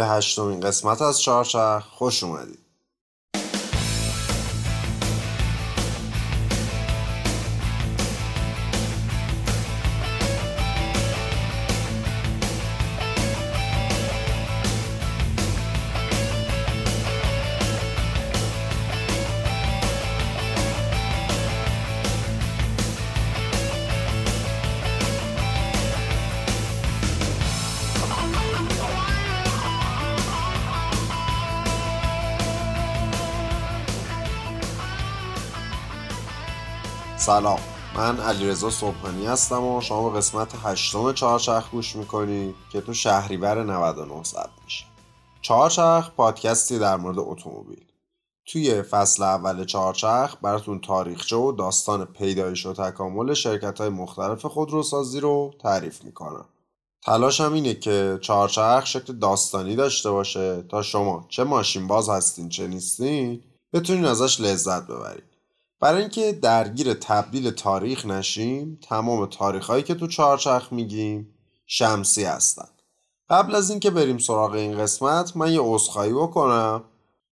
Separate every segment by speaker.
Speaker 1: به هشتمین قسمت از چهارچرخ. خوش اومدید. سلام. من علیرضا صبحانی هستم و شما به قسمت هشتم چهارچرخ گوش می‌کنید که تو شهریور 99 ضبط میشه. چهارچرخ پادکستی در مورد اتومبیل. توی فصل اول چهارچرخ براتون تاریخچه و داستان پیدایش و تکامل شرکت های مختلف خودروسازی رو تعریف می‌کنم. تلاشم اینه که چهارچرخ شکل داستانی داشته باشه تا شما چه ماشین باز هستین چه نیستین بتونین ازش لذت ببرید برای اینکه درگیر تبدیل تاریخ نشیم تمام تاریخهایی که تو چهارچرخ میگیم شمسی هستن. قبل از اینکه بریم سراغ این قسمت من یه عذرخواهی بکنم.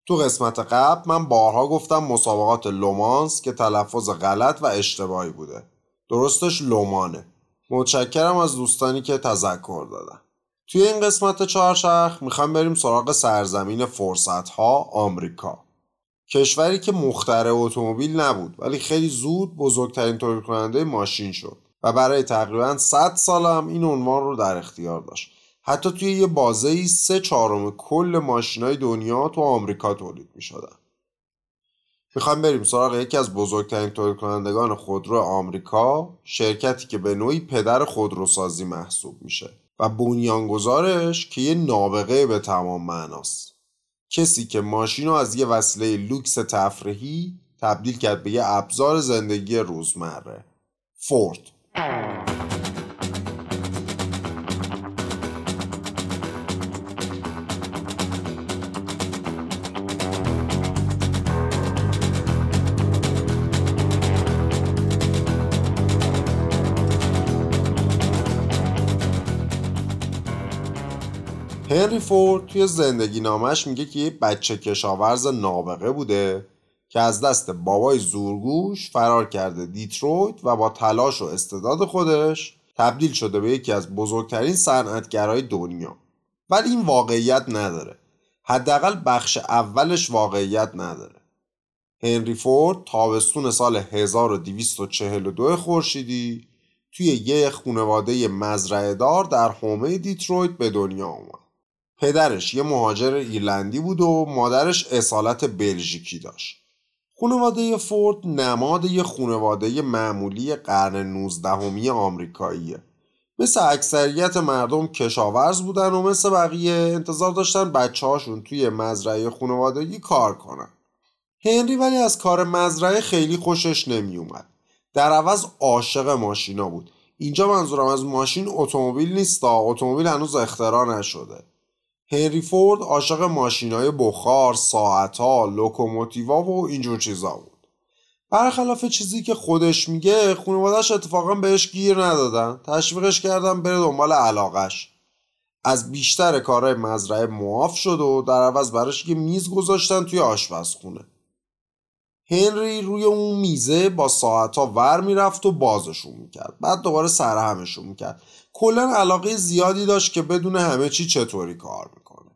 Speaker 1: تو قسمت قبل من بارها گفتم مسابقات لومانس که تلفظ غلط و اشتباهی بوده. درستش لومانه. متشکرم از دوستانی که تذکر دادن. توی این قسمت چهارچرخ می‌خوام بریم سراغ سرزمین فرصت ها آمریکا. کشوری که مخترع اتومبیل نبود ولی خیلی زود بزرگترین تولید کننده ماشین شد و برای تقریبا 100 سال هم این عنوان رو در اختیار داشت حتی توی یه بازه ای سه چهارم کل ماشینای دنیا تو آمریکا تولید می شدن. می‌خوایم بریم سراغ یکی از بزرگترین تولید کنندگان خودرو آمریکا شرکتی که به نوعی پدر خودروسازی محسوب میشه و بنیانگذارش که یه نابغه به تمام معناست کسی که ماشین رو از یه وسیله لوکس تفریحی تبدیل کرد به یه ابزار زندگی روزمره. فورد. هنری فورد توی زندگی نامش میگه که یه بچه کشاورز نابغه بوده که از دست بابای زورگوش فرار کرده دیترویت و با تلاش و استعداد خودش تبدیل شده به یکی از بزرگترین صنعتگرای دنیا. ولی این واقعیت نداره. حداقل بخش اولش واقعیت نداره. هنری فورد تابستون سال 1242 خورشیدی توی یه خونواده مزرعه دار در حومه دیترویت به دنیا اومد. پدرش یه مهاجر ایرلندی بود و مادرش اصالت بلژیکی داشت. خانواده فورد نماد یه خانواده معمولی قرن 19 آمریکاییه. مثل اکثریت مردم کشاورز بودن و مثل بقیه انتظار داشتن بچه توی مزرعه خانوادگی کار کنن. هنری ولی از کار مزرعه خیلی خوشش نمی اومد. در عوض عاشق ماشینا بود. اینجا منظورم از ماشین اتومبیل نیست اتومبیل هنوز اختراع نشده. هنری فورد عاشق ماشینای بخار، ساعتها، لوکوموتیوا و اینجور چیزا بود. برخلاف چیزی که خودش میگه خانوادش اتفاقا بهش گیر ندادن. تشویقش کردن بره دنبال علاقش از بیشتر کارهای مزرعه معاف شد و در عوض براش یه میز گذاشتن توی آشپزخونه. هنری روی اون میزه با ساعتها ور می‌رفت و بازشون می‌کرد. بعد دوباره سرهمشون می‌کرد. کلا علاقه زیادی داشت که بدون همه چی چطوری کار می‌کنه.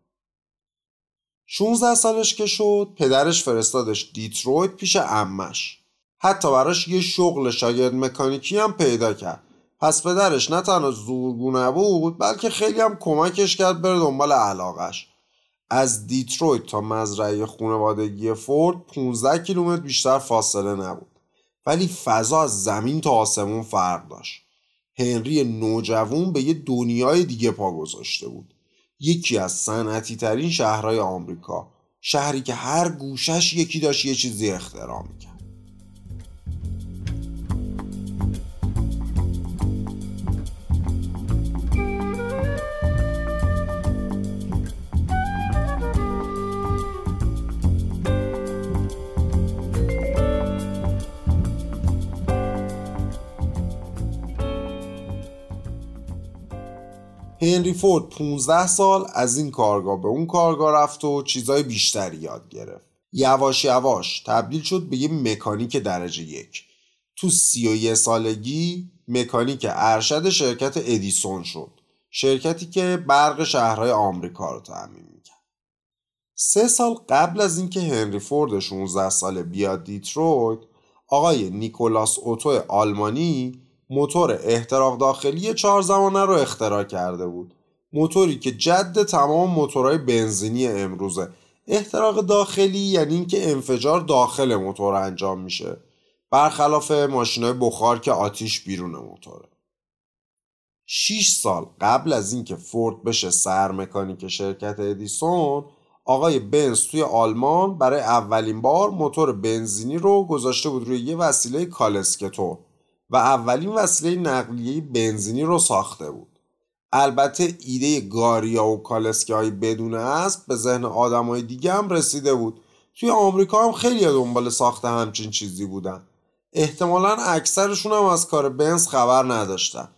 Speaker 1: 16 سالش که شد پدرش فرستادش دیترویت پیش امش حتی براش یه شغل شاگرد مکانیکی هم پیدا کرد. پس پدرش نه تنها زورگو نبود بلکه خیلی هم کمکش کرد بره دنبال علاقش. از دیترویت تا مزرعه خانوادگی فورد 15 کیلومتر بیشتر فاصله نبود. ولی فضا از زمین تا آسمون فرق داشت. هنری نوجوون به یه دنیای دیگه پا گذاشته بود. یکی از صنعتی ترین شهرهای آمریکا شهری که هر گوشش یکی داشت یه چیزی اختراع می‌کرد. هنری فورد 15 سال از این کارگاه به اون کارگاه رفت و چیزای بیشتری یاد گرفت. یواش یواش تبدیل شد به یه مکانیک درجه یک. تو سی و یه سالگی مکانیک ارشد شرکت ادیسون شد شرکتی که برق شهرهای آمریکا رو تأمین می‌کرد. سه سال قبل از اینکه هنری فورد 16 ساله بیاد دیترویت آقای نیکولاس اوتو آلمانی موتور احتراق داخلی چهار زمانه رو اختراع کرده بود. موتوری که جد تمام موتورهای بنزینی امروزه. احتراق داخلی یعنی اینکه انفجار داخل موتور انجام میشه. برخلاف ماشینای بخار که آتیش بیرون موتوره. 6 سال قبل از اینکه فورد بشه سرمکانیک شرکت ادیسون آقای بنز توی آلمان برای اولین بار موتور بنزینی رو گذاشته بود روی یه وسیله کالسکتور و اولین وسیله نقلیه بنزینی رو ساخته بود. البته ایده گاریا و کالسکه های بدون اسب به ذهن آدم های دیگه هم رسیده بود. توی آمریکا هم خیلی دنبال ساخته همچین چیزی بودن. احتمالا اکثرشون هم از کار بنز خبر نداشتن.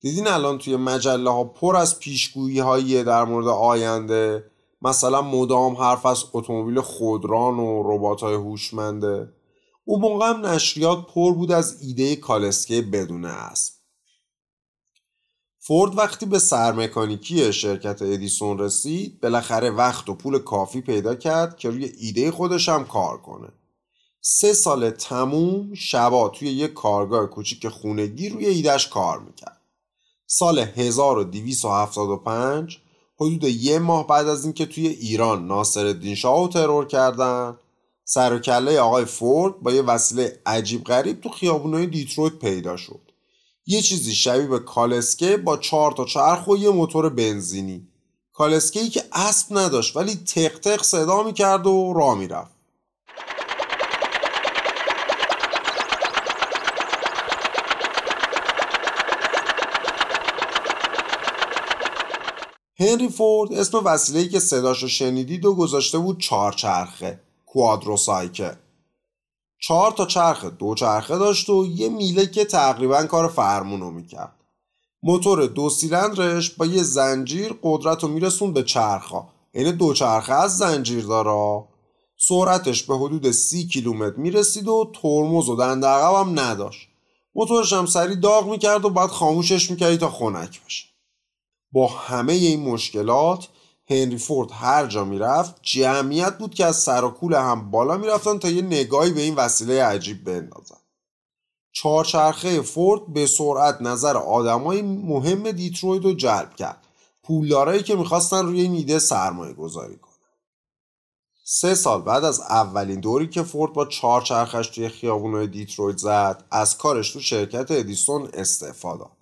Speaker 1: دیدین الان توی مجله ها پر از پیشگویی هایی در مورد آینده. مثلا مدام حرف از اتومبیل خودران و ربات های هوشمنده. اون موقع هم نشریات پر بود از ایده کالسکه بدون اسب. فورد وقتی به سرمکانیکی شرکت ادیسون رسید بالاخره وقت و پول کافی پیدا کرد که روی ایده خودش هم کار کنه. سه سال تموم شبا توی یک کارگاه کوچیک خونگی روی ایدهش کار می‌کرد. سال 1275 حدود یه ماه بعد از اینکه توی ایران ناصر شاه رو ترور کردن سر و کله آقای فورد با یه وسیله عجیب غریب تو خیابونای دیترویت پیدا شد. یه چیزی شبیه به کالسکه با چهار تا چرخ و یه موتور بنزینی. کالسکه که اسب نداشت ولی تق تق صدا می‌کرد و راه می‌رفت. هنری فورد اسم وسیله‌ای که صداشو شنیدید و گذاشته بود چهارچرخه کوادروسایکل چهار تا چرخه دو چرخه داشت و یه میله که تقریبا کار فرمونو می‌کرد. موتور دو سیلندرش با یه زنجیر قدرت رو میرسون به چرخا یعنی دو چرخه از زنجیر داره. سرعتش به حدود سی کیلومتر می‌رسید و ترمز و دنده هم نداشت. موتورش هم سری داغ می‌کرد و بعد خاموشش می‌کردی تا خنک بشه. با همه این مشکلات هنری فورد هر جا می‌رفت جمعیت بود که از سر و کول هم بالا می‌رفتن تا یه نگاهی به این وسیله عجیب بندازن. چهارچرخه فورد به سرعت نظر آدمای مهم دیترویت رو جلب کرد. پولدارایی که می‌خواستن روی این ایده سرمایه گذاری کنن. سه سال بعد از اولین دوری که فورد با چهارچرخش توی خیابونای دیترویت زد از کارش تو شرکت ادیسون استعفا داد.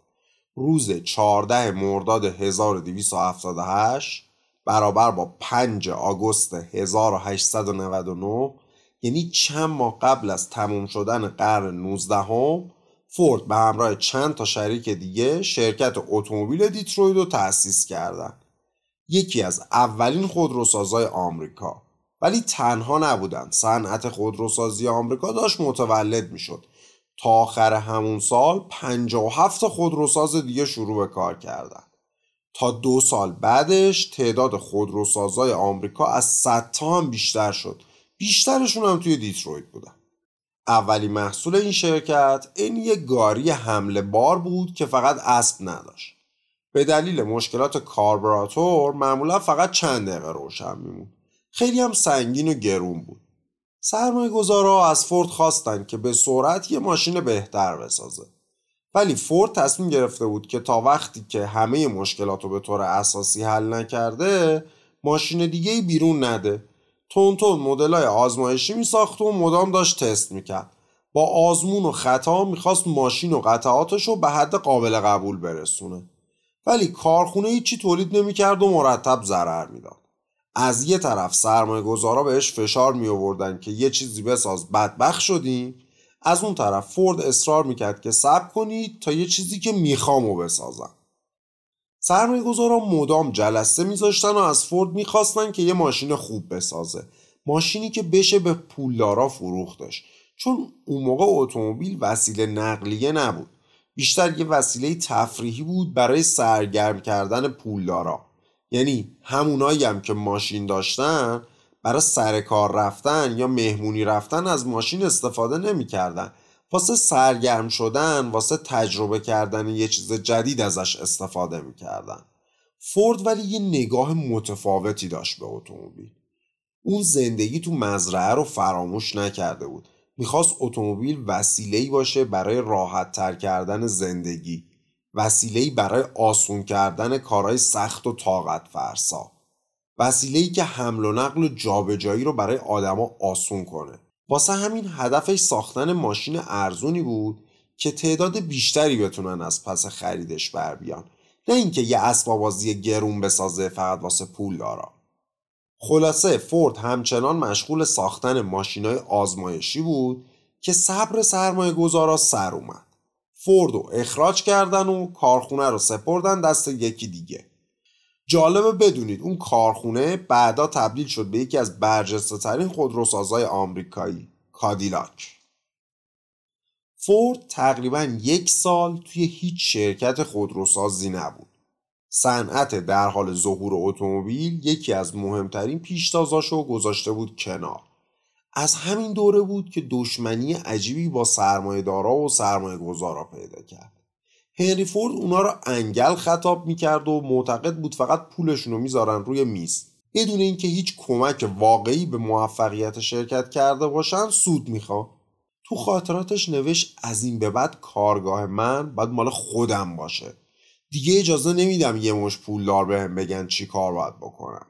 Speaker 1: روز 14 مرداد 1278 برابر با 5 آگوست 1899 یعنی چند ماه قبل از تموم شدن قرن 19 هم فورد به همراه چند تا شریک دیگه شرکت اتومبیل دیتروید رو تأسیس کردن. یکی از اولین خودروسازای آمریکا. ولی تنها نبودن. صنعت خودروسازی آمریکا داشت متولد می‌شد. تا آخر همون سال 57 خودروساز دیگه شروع به کار کردن. تا دو سال بعدش تعداد خودروسازای آمریکا از 100 تا هم بیشتر شد. بیشترشون هم توی دیترویت بودن. اولی محصول این شرکت این یک گاری حمله بار بود که فقط اسب نداشت. به دلیل مشکلات کاربراتور معمولا فقط چند دقیقه روشن میمون خیلی هم سنگین و گرون بود. سرمایه گذارا از فورد خواستن که به سرعت یه ماشین بهتر بسازه. ولی فورد تصمیم گرفته بود که تا وقتی که همه مشکلات رو به طور اساسی حل نکرده ماشین دیگه بیرون نده. تون تون مدل های آزمایشی می ساخت و مدام داشت تست می‌کرد. با آزمون و خطا می‌خواست ماشین و قطعاتش رو به حد قابل قبول برسونه. ولی کارخونه هیچی تولید نمی‌کرد و مرتب ضرر می‌داد. از یه طرف سرمایه گذارا بهش فشار می آوردن که یه چیزی بساز بدبخ شدیم از اون طرف فورد اصرار می‌کرد که صبر کنید تا یه چیزی که می‌خوام و بسازم. سرمایه گذارا مدام جلسه میذاشتن و از فورد می‌خواستن که یه ماشین خوب بسازه. ماشینی که بشه به پولدارا فروختش چون اون موقع اتومبیل وسیله نقلیه نبود. بیشتر یه وسیله تفریحی بود برای سرگرم کردن پولدارا. یعنی همونایی هم که ماشین داشتن برای سر کار رفتن یا مهمونی رفتن از ماشین استفاده نمی‌کردن. واسه سرگرم شدن واسه تجربه کردن یه چیز جدید ازش استفاده می‌کردن. فورد ولی یه نگاه متفاوتی داشت به اتومبیل. اون زندگی تو مزرعه رو فراموش نکرده بود. می‌خواست اتومبیل وسیله‌ای باشه برای راحت تر کردن زندگی. وسیله‌ای برای آسون کردن کارهای سخت و طاقت فرسا وسیله‌ای که حمل و نقل و جابجایی رو برای آدما آسون کنه. واسه همین هدفش ساختن ماشین ارزونی بود که تعداد بیشتری بتونن از پس خریدش بر بیان. نه اینکه یه اسباب بازی گرون بسازه فقط واسه پول دارا. خلاصه فورد همچنان مشغول ساختن ماشینای آزمایشی بود که صبر سرمایه گذارا سر اومد. فورد رو اخراج کردن و کارخونه رو سپردن دست یکی دیگه. جالبه بدونید اون کارخونه بعدا تبدیل شد به یکی از برجسته ترین خودروسازهای آمریکایی کادیلاک. فورد تقریبا یک سال توی هیچ شرکت خودروسازی نبود. صنعت در حال ظهور اتومبیل یکی از مهمترین پیشتازاشو گذاشته بود کنار. از همین دوره بود که دشمنی عجیبی با سرمایهدارا و سرمایه گذارا پیدا کرد. هنری فورد اونا رو انگل خطاب می‌کرد و معتقد بود فقط پولشون رو می‌ذارن روی میز. بدون اینکه هیچ کمک واقعی به موفقیت شرکت کرده باشن سود می‌خواد. تو خاطراتش نوشت از این به بعد کارگاه من باید مال خودم باشه. دیگه اجازه نمیدم یه مشت پولدار بهم بگن چی کار باید بکنم.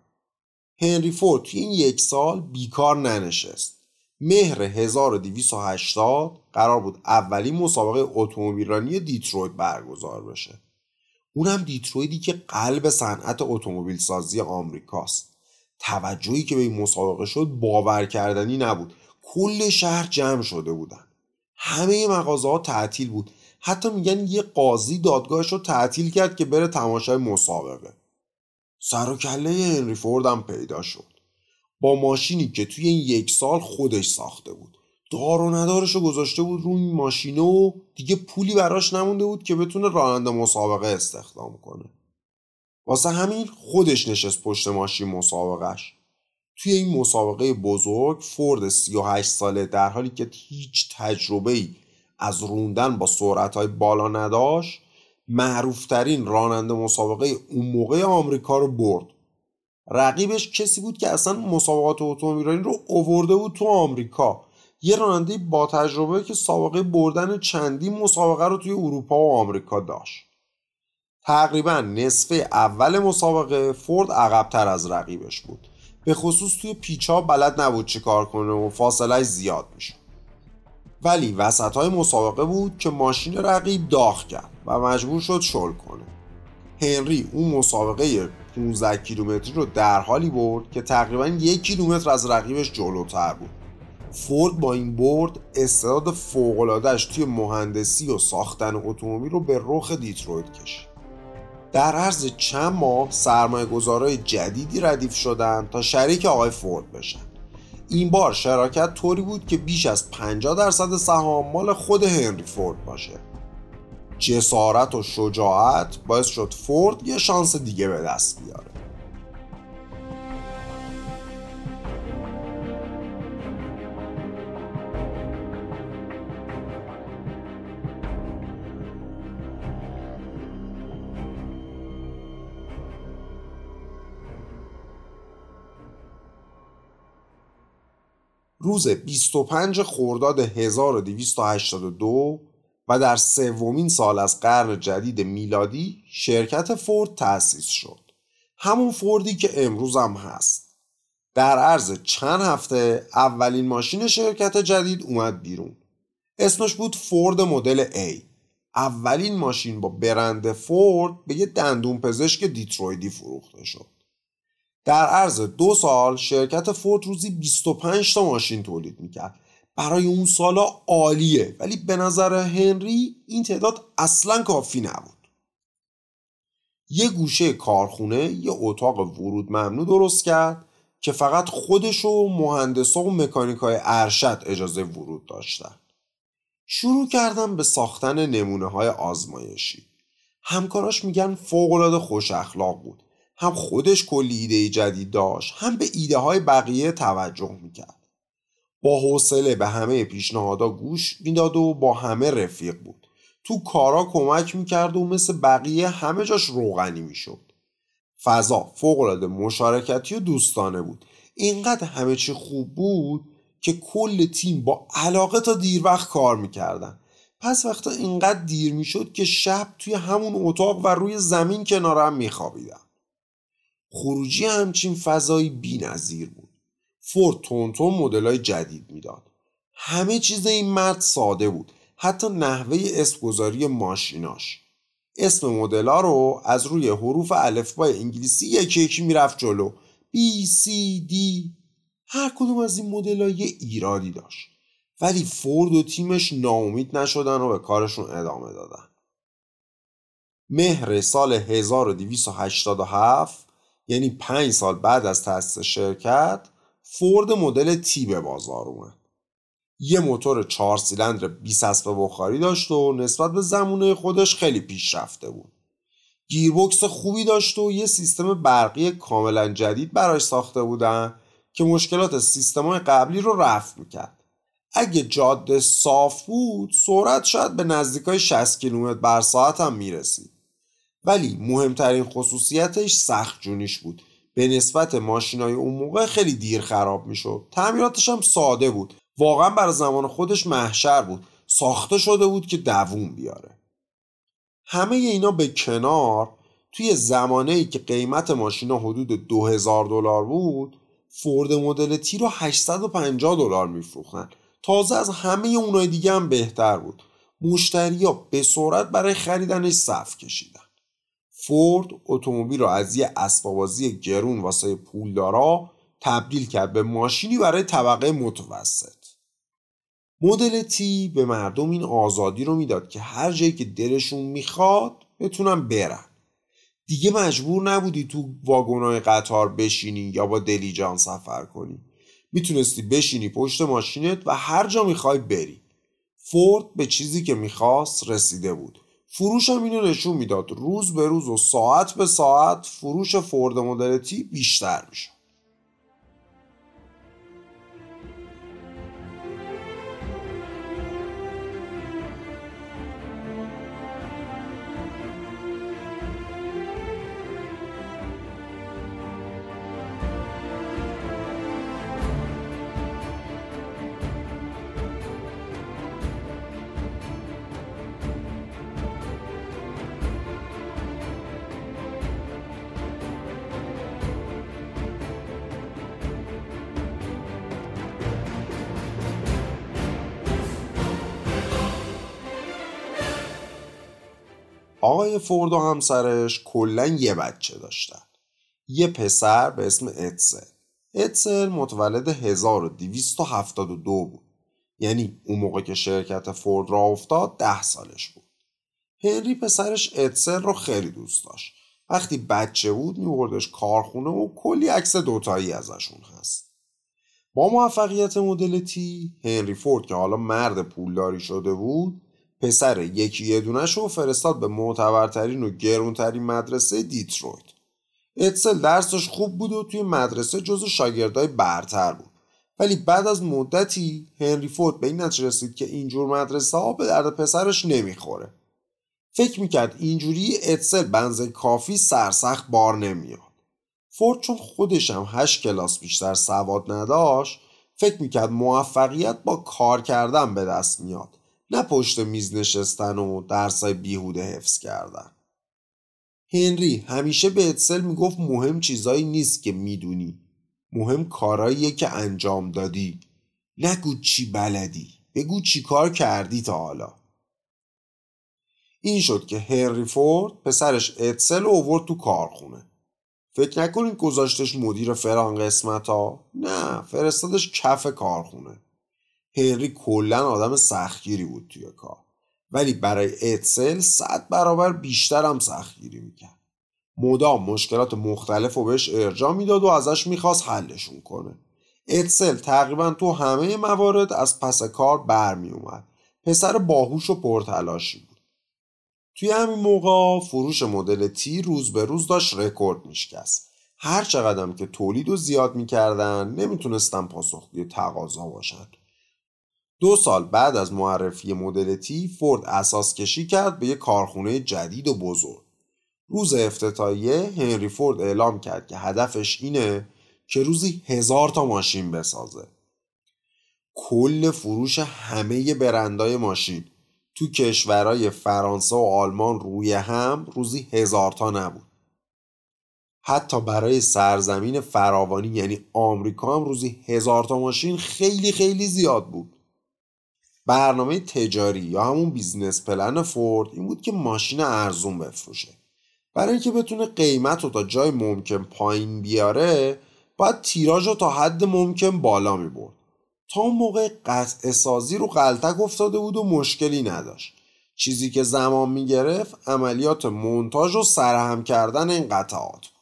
Speaker 1: هنری فورد توی این یک سال بیکار ننشست. مهر 1280 قرار بود اولین مسابقه اتومبیلرانی دیترویت برگزار بشه. اونم دیترویتی که قلب صنعت اتومبیل سازی آمریکاست. توجهی که به این مسابقه شد باور کردنی نبود. کل شهر جمع شده بودن. همه مغازه ها تعطیل بود. حتی میگن یه قاضی دادگاهش رو تعطیل کرد که بره تماشای مسابقه. سر و کله هنری فورد هم پیدا شد. با ماشینی که توی این یک سال خودش ساخته بود. دار و ندارش رو گذاشته بود روی این ماشینه و دیگه پولی براش نمونده بود که بتونه راننده مسابقه استخدام کنه. واسه همین خودش نشست پشت ماشین مسابقهش توی این مسابقه بزرگ فورد 38 ساله در حالی که هیچ تجربه ای از روندن با سرعت های بالا نداشت معروفترین راننده مسابقه اون موقع آمریکا رو برد. رقیبش کسی بود که اصلا مسابقات اتومبیلرانی رو اوورده بود تو آمریکا. یه راننده با تجربه که سابقه بردن چندین مسابقه رو توی اروپا و آمریکا داشت. تقریبا نصف اول مسابقه فورد عقبتر از رقیبش بود. به خصوص توی پیچا بلد نبود چی کار کنه و فاصله زیاد میشه ولی وسط های مسابقه بود که ماشین رقیب داغ کرد و مجبور شد شل کنه. هنری اون مسابقه 15 کیلومتری رو در حالی برد که تقریبا یک کیلومتر از رقیبش جلوتر بود. فورد با این برد استعداد فوق‌العاده‌اش توی مهندسی و ساختن اتومبیل رو به رخ دیترویت کشید. در عرض چند ماه سرمایه گذارای جدیدی ردیف شدن تا شریک آقای فورد بشن. این بار شراکت طوری بود که بیش از 50 درصد سهام مال خود هنری فورد باشه. جسارت و شجاعت باعث شد فورد یه شانس دیگه به دست بیاره. روز 25 خرداد 1282 و در سومین سال از قرن جدید میلادی شرکت فورد تأسیس شد. همون فوردی که امروز هم هست. در عرض چند هفته اولین ماشین شرکت جدید اومد بیرون. اسمش بود فورد مدل A. اولین ماشین با برند فورد به یه دندون پزشک دیترویدی فروخته شد. در عرض دو سال شرکت فورد روزی 25 تا ماشین تولید می‌کرد. برای اون سالا عالیه. ولی به نظر هنری این تعداد اصلا کافی نبود. یه گوشه کارخونه یه اتاق ورود ممنوع درست کرد که فقط خودش و مهندسا و مکانیکای ارشد اجازه ورود داشتن. شروع کردم به ساختن نمونه های آزمایشی. همکاراش میگن فوقالعاده خوش اخلاق بود. هم خودش کلی ایده جدید داشت هم به ایده های بقیه توجه می‌کرد. با حوصله به همه پیشنهادها گوش می‌داد و با همه رفیق بود. تو کارا کمک می‌کرد و مثل بقیه همه جاش روغنی می‌شد. فضا فوقالعاده مشارکتی و دوستانه بود. اینقدر همه چی خوب بود که کل تیم با علاقه تا دیر وقت کار می‌کردن. پس وقتا اینقدر دیر می‌شد که شب توی همون اتاق و روی زمین کنارم میخوابیدم. خروجی همچین فضایی بی نظیر بود. فورد تونتون مدل های جدید می‌داد. همه چیز این مرد ساده بود. حتی نحوه اسمگذاری ماشیناش. اسم مدلا رو از روی حروف الفبای انگلیسی یکی یکی می‌رفت جلو. B, C, D. هر کدوم از این مدل یه ایرادی داشت. ولی فورد و تیمش ناامید نشدن و به کارشون ادامه دادن. مهر سال 1287 یعنی پنج سال بعد از تأسیس شرکت فورد مدل تی به بازار اومد. یه موتور چهار سیلندر 20 اسب بخاری داشت و نسبت به زمونه خودش خیلی پیشرفته بود. گیربکس خوبی داشت و یه سیستم برقی کاملا جدید براش ساخته بودن که مشکلات سیستمای قبلی رو رفع می‌کرد. اگه جاده صاف بود سرعت شاید به نزدیکای 60 کیلومتر بر ساعت هم می‌رسید. ولی مهمترین خصوصیتش سخت جونیش بود. به نسبت ماشینای اون موقع خیلی دیر خراب می‌شد. تعمیراتش هم ساده بود. واقعا برای زمان خودش محشر بود. ساخته شده بود که دووم بیاره. همه اینا به کنار توی زمانه ای که قیمت ماشینا حدود 2000 دلار بود فورد مدل تی رو 850 دلار میفروختن. تازه از همه اونای دیگه هم بهتر بود. مشتریا به سرعت برای خریدنش صف کشیدن. فورد اتومبیل رو از یه اسبابازی گرون واسه پولدارا تبدیل کرد به ماشینی برای طبقه متوسط. مدل تی به مردم این آزادی رو می‌داد که هر جایی که دلشون می‌خواد بتونن برن. دیگه مجبور نبودی تو واگنای قطار بشینی یا با دلیجان سفر کنی. می‌تونستی بشینی پشت ماشینت و هر جا می‌خوای بری. فورد به چیزی که می‌خواست رسیده بود. فروش هم اینو نشون می‌داد. روز به روز و ساعت به ساعت فروش فورد مدل تی بیشتر میشه. آقای فورد و همسرش کلا یه بچه داشتن. یه پسر به اسم اتسل. اتسل متولد 1272 بود. یعنی اون موقع که شرکت فورد را افتاد ده سالش بود. هنری پسرش اتسل رو خیلی دوست داشت. وقتی بچه بود میوردش کارخونه و کلی عکس دوتایی ازشون هست. با موفقیت مدل تی هنری فورد که حالا مرد پولداری شده بود پسر یکی یه دونش رو فرستاد به معتبرترین و گرونترین مدرسه دیترویت. ادسل درسش خوب بود و توی مدرسه جزء شاگردای برتر بود. ولی بعد از مدتی هنری فورد به این نتیجه رسید که اینجور مدرسه ها به درد پسرش نمی‌خوره. فکر می‌کرد اینجوری ادسل به اندازه کافی سرسخت بار نمیاد. فورد چون خودش هم هشت کلاس بیشتر سواد نداشت فکر می‌کرد موفقیت با کار کردن به دست میاد. نه پشت میز نشستن و درسای بیهوده حفظ کردن. هنری همیشه به اتسل می‌گفت مهم چیزایی نیست که می‌دونی. مهم کاراییه که انجام دادی. نگو چی بلدی. بگو چی کار کردی تا حالا. این شد که هنری فورد پسرش اتسل رو اوورد تو کارخونه. فکر نکنید گذاشتش مدیر فران قسمت ها نه فرستادش کف کارخونه. هنری کلا آدم سختگیری بود توی کار. ولی برای اتسل صد برابر بیشتر هم سختگیری می‌کرد. مدام مشکلات مختلف رو بهش ارجا می‌داد و ازش می‌خواست حلشون کنه. اتسل تقریبا تو همه موارد از پس کار برمی اومد پسر باهوش و پرتلاشی بود. توی همین موقع فروش مدل تی روز به روز داشت رکورد میشکست. هر چقدر که تولید رو زیاد می‌کردن نمی‌تونستن پاسخگوی تقاضا باشند دو سال بعد از معرفی مدل تی فورد اساس کشی کرد به یک کارخونه جدید و بزرگ. روز افتتاحیه هنری فورد اعلام کرد که هدفش اینه که روزی هزار تا ماشین بسازه. کل فروش همه برندای ماشین. تو کشورهای فرانسه و آلمان روی هم روزی هزار تا نبود. حتی برای سرزمین فراوانی یعنی آمریکا هم روزی هزار تا ماشین خیلی خیلی زیاد بود. برنامه تجاری یا همون business plan فورد این بود که ماشین ارزون بفروشه. برای اینکه بتونه قیمت رو تا جای ممکن پایین بیاره باید تیراژ رو تا حد ممکن بالا می برد. تا اون موقع قطع سازی رو غلطک افتاده بود و مشکلی نداشت. چیزی که زمان می گرفت عملیات مونتاژ و سرهم کردن این قطعات بود.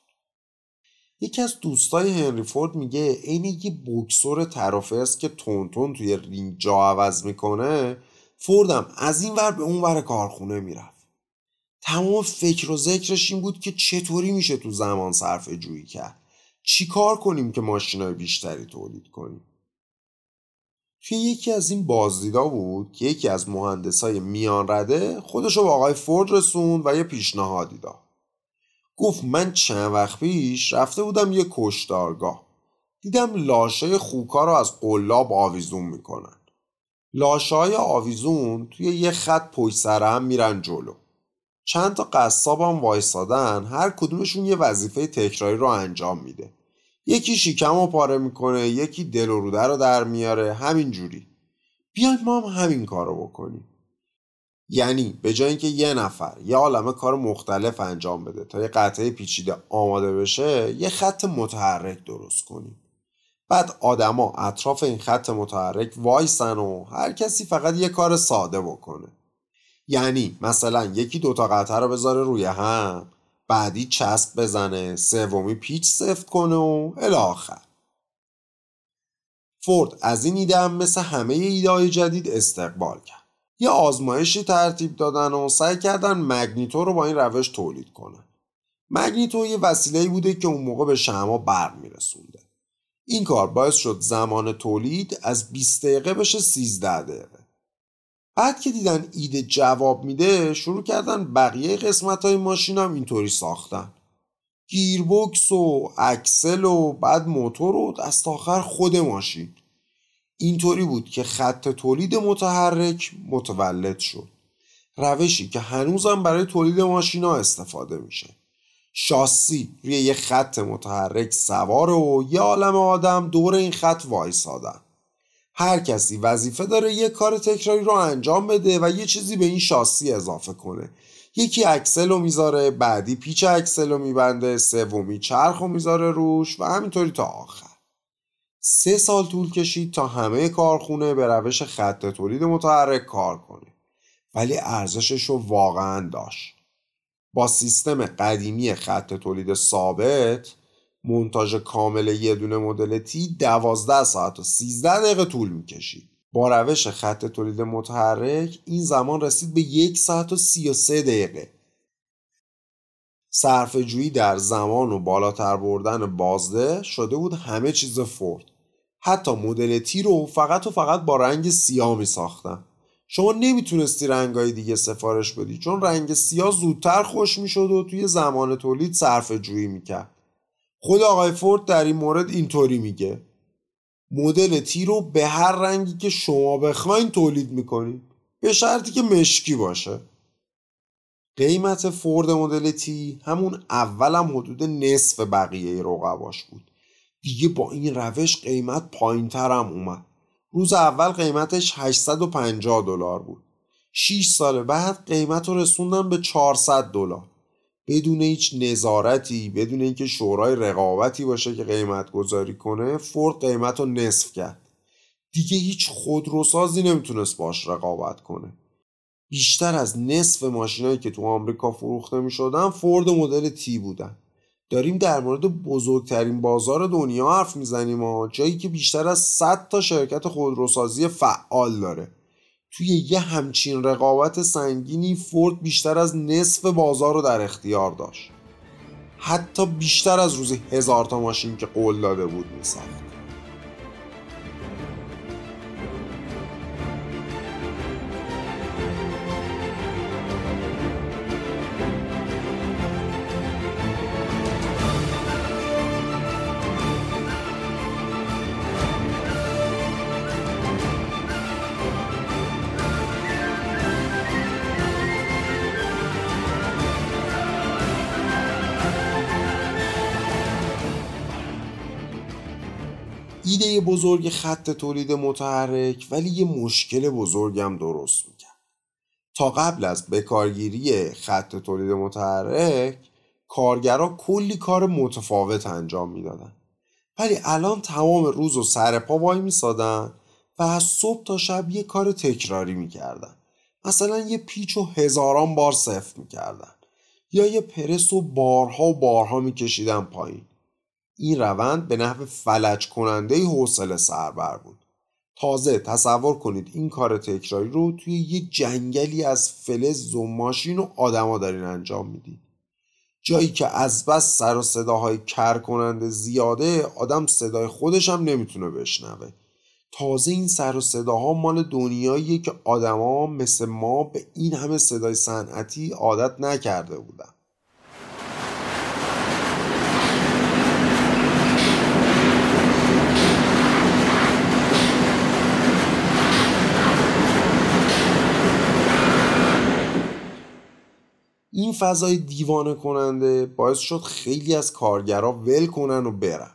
Speaker 1: یکی از دوستای هنری فورد میگه عین یه بکسور ترافرس که تون توی رینگ جا عوض می‌کنه فوردم از این ور به اون ور کارخونه می‌رفت. تمام فکر و ذکرش این بود که چطوری میشه تو زمان صرف جویی کرد. چیکار کنیم که ماشینای بیشتری تولید کنیم؟ توی یکی از این بازدیدا بود که یکی از مهندسای میان رده خودشو به آقای فورد رسوند و یه پیشنهادی داد. گفت من چند وقت پیش رفته بودم یه کشدارگاه دیدم لاشه خوکا رو از قلاب آویزون می‌کنن. لاشه های آویزون توی یه خط پشت سر هم میرن جلو. چند تا قصاب هم وایسادن هر کدومشون یه وظیفه تکراری رو انجام میده. یکی شیکم رو پاره می‌کنه یکی دل و روده رو در میاره همین جوری بیاین ما هم همین کار رو بکنیم. یعنی به جای اینکه یه نفر یه عالمه کار مختلف انجام بده تا یه قطعه پیچیده آماده بشه یه خط متحرک درست کنیم. بعد آدما اطراف این خط متحرک وایسن و هر کسی فقط یه کار ساده بکنه. یعنی مثلا یکی دوتا قطعه رو بذاره روی هم بعدی چسب بزنه سومی پیچ سفت کنه و الاخر فورد از این ایده هم مثل همه ایده جدید استقبال کرد. یه آزمایشی ترتیب دادن و سعی کردن مگنیتو رو با این روش تولید کنن. مگنیتو یه وسیله بوده که اون موقع به شما برق میرسونده این کار باعث شد زمان تولید از 20 دقیقه بشه 13 دقیقه. بعد که دیدن ایده جواب میده شروع کردن بقیه قسمت های ماشین هم اینطوری ساختن. گیربکس و اکسل و بعد موتور و دست آخر خود ماشین. اینطوری بود که خط تولید متحرک متولد شد. روشی که هنوزم برای تولید ماشینا استفاده میشه. شاسی روی یه خط متحرک سوار و یه عالم آدم دور این خط وایسادن. هر کسی وظیفه داره یه کار تکراری رو انجام بده و یه چیزی به این شاسی اضافه کنه. یکی اکسل رو می‌ذاره بعدی پیچ اکسل رو میبنده سومی چرخ رو می‌ذاره روش و همینطوری تا آخر. سه سال طول کشید تا همه کارخونه به روش خط تولید متحرک کار کنه. ولی ارزشش رو واقعا داشت. با سیستم قدیمی خط تولید ثابت منتاژ کامل یه دونه مدل تی 12 ساعت و 13 دقیقه طول می‌کشید. با روش خط تولید متحرک این زمان رسید به یک ساعت و 33 دقیقه. صرف جویی در زمان و بالاتر بردن بازده شده بود همه چیز فورد حتی مدل تی رو فقط و فقط با رنگ سیاه می ساختن شما نمی‌تونستی رنگای دیگه سفارش بدی چون رنگ سیاه زودتر خوش می‌شد و توی زمان تولید صرف جویی می‌کرد. خود آقای فورد در این مورد اینطوری میگه. مدل تی رو به هر رنگی که شما بخواین تولید می‌کنید به شرطی که مشکی باشه. قیمت فورد مدل تی همون اولم حدود نصف بقیه رقباش بود. دیگه با این روش قیمت پایین ترم اومد. روز اول قیمتش 850 دلار بود. 6 سال بعد قیمت رو رسوندن به 400 دلار. بدون هیچ نظارتی بدون اینکه شورای رقابتی باشه که قیمت گذاری کنه فورد قیمت رو نصف کرد. دیگه هیچ خودروسازی نمی‌تونست باش رقابت کنه. بیشتر از نصف ماشینایی که تو آمریکا فروخته می شدن فورد مدل تی بودن. داریم در مورد بزرگترین بازار دنیا حرف می‌زنیم ها جایی که بیشتر از 100 تا شرکت خودروسازی فعال داره. توی یه همچین رقابت سنگینی فورد بیشتر از نصف بازار رو در اختیار داشت. حتی بیشتر از روزی هزار تا ماشین که قول داده بود میساخت ایده بزرگ خط تولید متحرک ولی یه مشکل بزرگم درست می‌کرد. تا قبل از بکارگیری خط تولید متحرک کارگرا کلی کار متفاوت انجام می‌دادن. ولی الان تمام روز و سر پا وای میسادن و از صبح تا شب یه کار تکراری می‌کردن. مثلا یه پیچ و هزاران بار صفر می‌کردن یا یه پرس و بارها و بارها میکشیدن پایین. این روند به نحو فلج کننده حوصله سربر بود. تازه تصور کنید این کار تکراری رو توی یه جنگلی از فلز و ماشین و آدما دارین انجام می‌دید. جایی که از بس سر و صداهای کر کننده زیاده آدم صدای خودش هم نمی‌تونه بشنوه. تازه این سر و صداها مال دنیاییه که آدما مثل ما به این همه صدای صنعتی عادت نکرده بودن. این فضای دیوانه کننده باعث شد خیلی از کارگرا ول کنن و برن.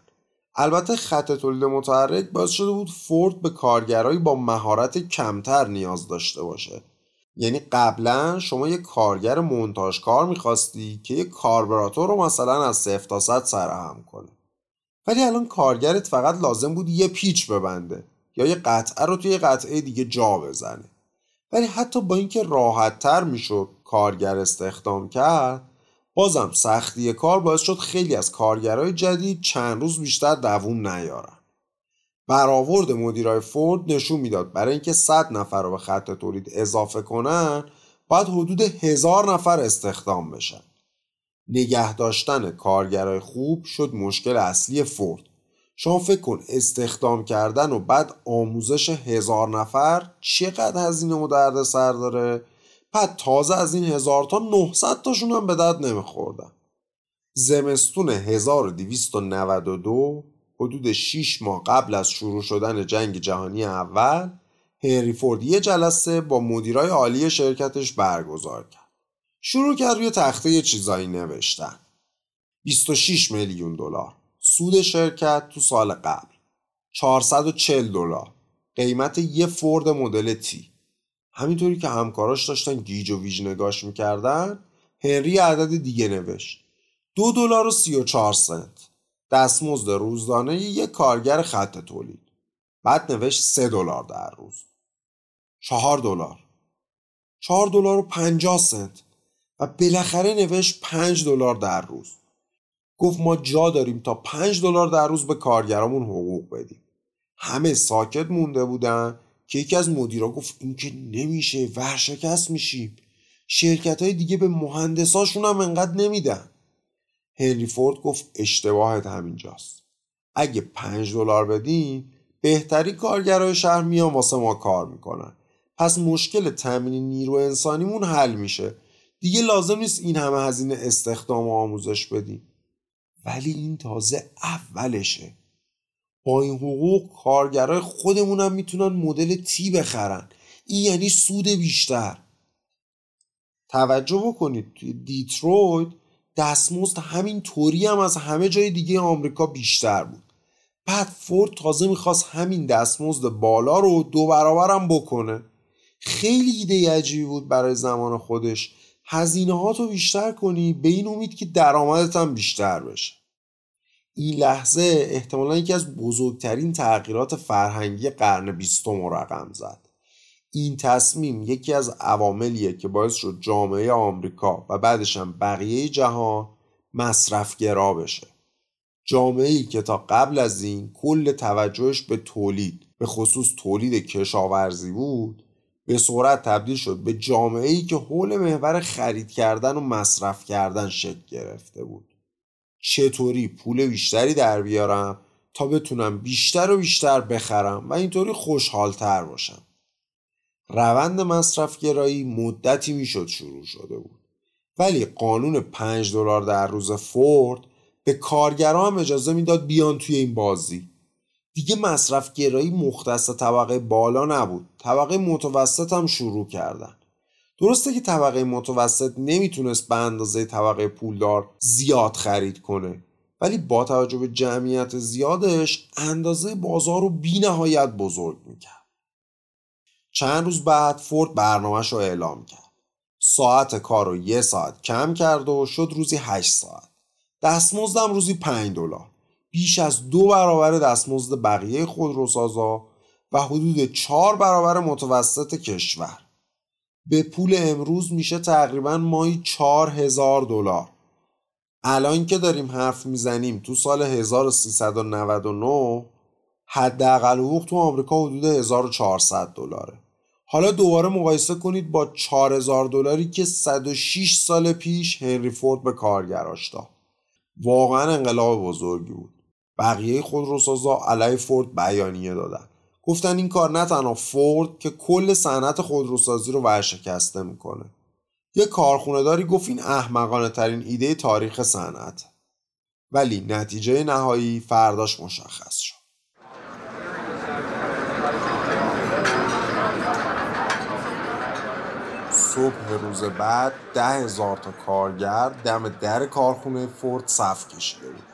Speaker 1: البته خط تولید متحرک باعث شده بود فورد به کارگرایی با مهارت کمتر نیاز داشته باشه. یعنی قبلا شما یه کارگر مونتاژ کار می‌خواستی که یه کاربراتور رو مثلا از صفر تا صد سرهم کنه. ولی الان کارگرت فقط لازم بود یه پیچ ببنده یا یه قطعه رو توی قطعه دیگه جا بزنه. ولی حتی با اینکه راحت تر می‌شد کارگر استخدام کرد بازم سختی کار باعث شد خیلی از کارگرای جدید چند روز بیشتر دووم نیارن. برآورد مدیرای فورد نشون می‌داد برای اینکه 100 نفر رو به خط تولید اضافه کنن باید حدود هزار نفر استخدام بشن. نگه داشتن کارگرای خوب شد مشکل اصلی فورد. شما فکر کن استخدام کردن و بعد آموزش هزار نفر چقدر هزینه و درد سر داره؟ بعد تازه از این هزار تا 900 تاشون هم به درد نمیخوردن. زمستون 1292 حدود 6 ماه قبل از شروع شدن جنگ جهانی اول هنری فورد یه جلسه با مدیرای عالی شرکتش برگزار کرد. شروع کرد روی تخته چیزایی نوشتن. 26 میلیون دلار. سود شرکت تو سال قبل. 440 دلار. قیمت یه فورد مدل تی. همینطوری که همکاراش داشتن گیج و ویژ نگاش می‌کردن هنری عدد دیگه نوشت. دو دلار و سی و چهار سنت. دستمزد روزانه یک کارگر خط تولید. بعد نوشت سه دلار در روز. چهار دلار. چهار دلار و پنجاه سنت. و بالاخره نوشت پنج دلار در روز. گفت ما جا داریم تا پنج دلار در روز به کارگرامون حقوق بدیم. همه ساکت مونده بودن. که یکی از مدیرا گفت این که نمیشه ورشکست میشیم. شرکت های دیگه به مهندساشون هم انقدر نمیدن. هنری فورد گفت اشتباهت همینجاست. اگه پنج دلار بدیم بهتری کارگرای شهر میان واسه ما کار می‌کنن. پس مشکل تامین نیرو انسانیمون حل میشه. دیگه لازم نیست این همه هزینه استخدام و آموزش بدیم. ولی این تازه اولشه. با این حقوق کارگرای خودمونم می‌تونن مدل تی بخرن. این یعنی سود بیشتر. توجه بکنید توی دیترویت دستمزد همین طوری هم از همه جای دیگه آمریکا بیشتر بود. بعد فورد تازه می‌خواست همین دستمزد بالا رو دو برابرم بکنه. خیلی ایده عجیبی بود برای زمان خودش. هزینه ها تو بیشتر کنی به این امید که درآمدت هم بیشتر بشه. این لحظه احتمالا یکی از بزرگترین تغییرات فرهنگی قرن بیستم رقم زد. این تصمیم یکی از عواملیه که باعث شد جامعه آمریکا و بعدش هم بقیه جهان مصرفگرا بشه. جامعه ای که تا قبل از این کل توجهش به تولید به خصوص تولید کشاورزی بود به سرعت تبدیل شد به جامعه ای که حول محور خرید کردن و مصرف کردن شکل گرفته بود. چطوری پول بیشتری در بیارم تا بتونم بیشتر و بیشتر بخرم و اینطوری خوشحالتر باشم؟ روند مصرف گرایی مدتی می‌شد شروع شده بود. ولی قانون 5 دلار در روز فورد به کارگران هم اجازه می‌داد بیان توی این بازی. دیگه مصرف گرایی مختص طبقه بالا نبود. طبقه متوسط هم شروع کردن. درسته که طبقه متوسط نمی‌تونست به اندازه طبقه پولدار زیاد خرید کنه ولی با توجه به جمعیت زیادش اندازه بازار رو بی نهایت بزرگ می‌کرد. چند روز بعد فورد برنامهش رو اعلام کرد. ساعت کار رو یه ساعت کم کرد و شد روزی 8 ساعت. دستمزدم روزی 5 دلار. بیش از دو برابر دستمزد بقیه خودروسازا و حدود چهار برابر متوسط کشور. به پول امروز میشه تقریبا ماهی چهار هزار دلار. الان که داریم حرف می‌زنیم تو سال 1399 حداقل حقوق تو آمریکا حدود 1400 دلاره. حالا دوباره مقایسه کنید با 4000 دلاری که 106 سال پیش هنری فورد به کارگراش داد. واقعا انقلاب بزرگی بود. بقیه خودروسازا علیه فورد بیانیه دادن. گفتن این کار نه تنها فورد که کل صنعت خودروسازی رو ورشکسته می‌کنه. یه کارخونه داری گفت این احمقانه ترین ایده تاریخ صنعت. ولی نتیجه نهایی فرداش مشخص شد. صبح روز بعد ده هزار تا کارگر دم در کارخونه فورد صف کشیده بود.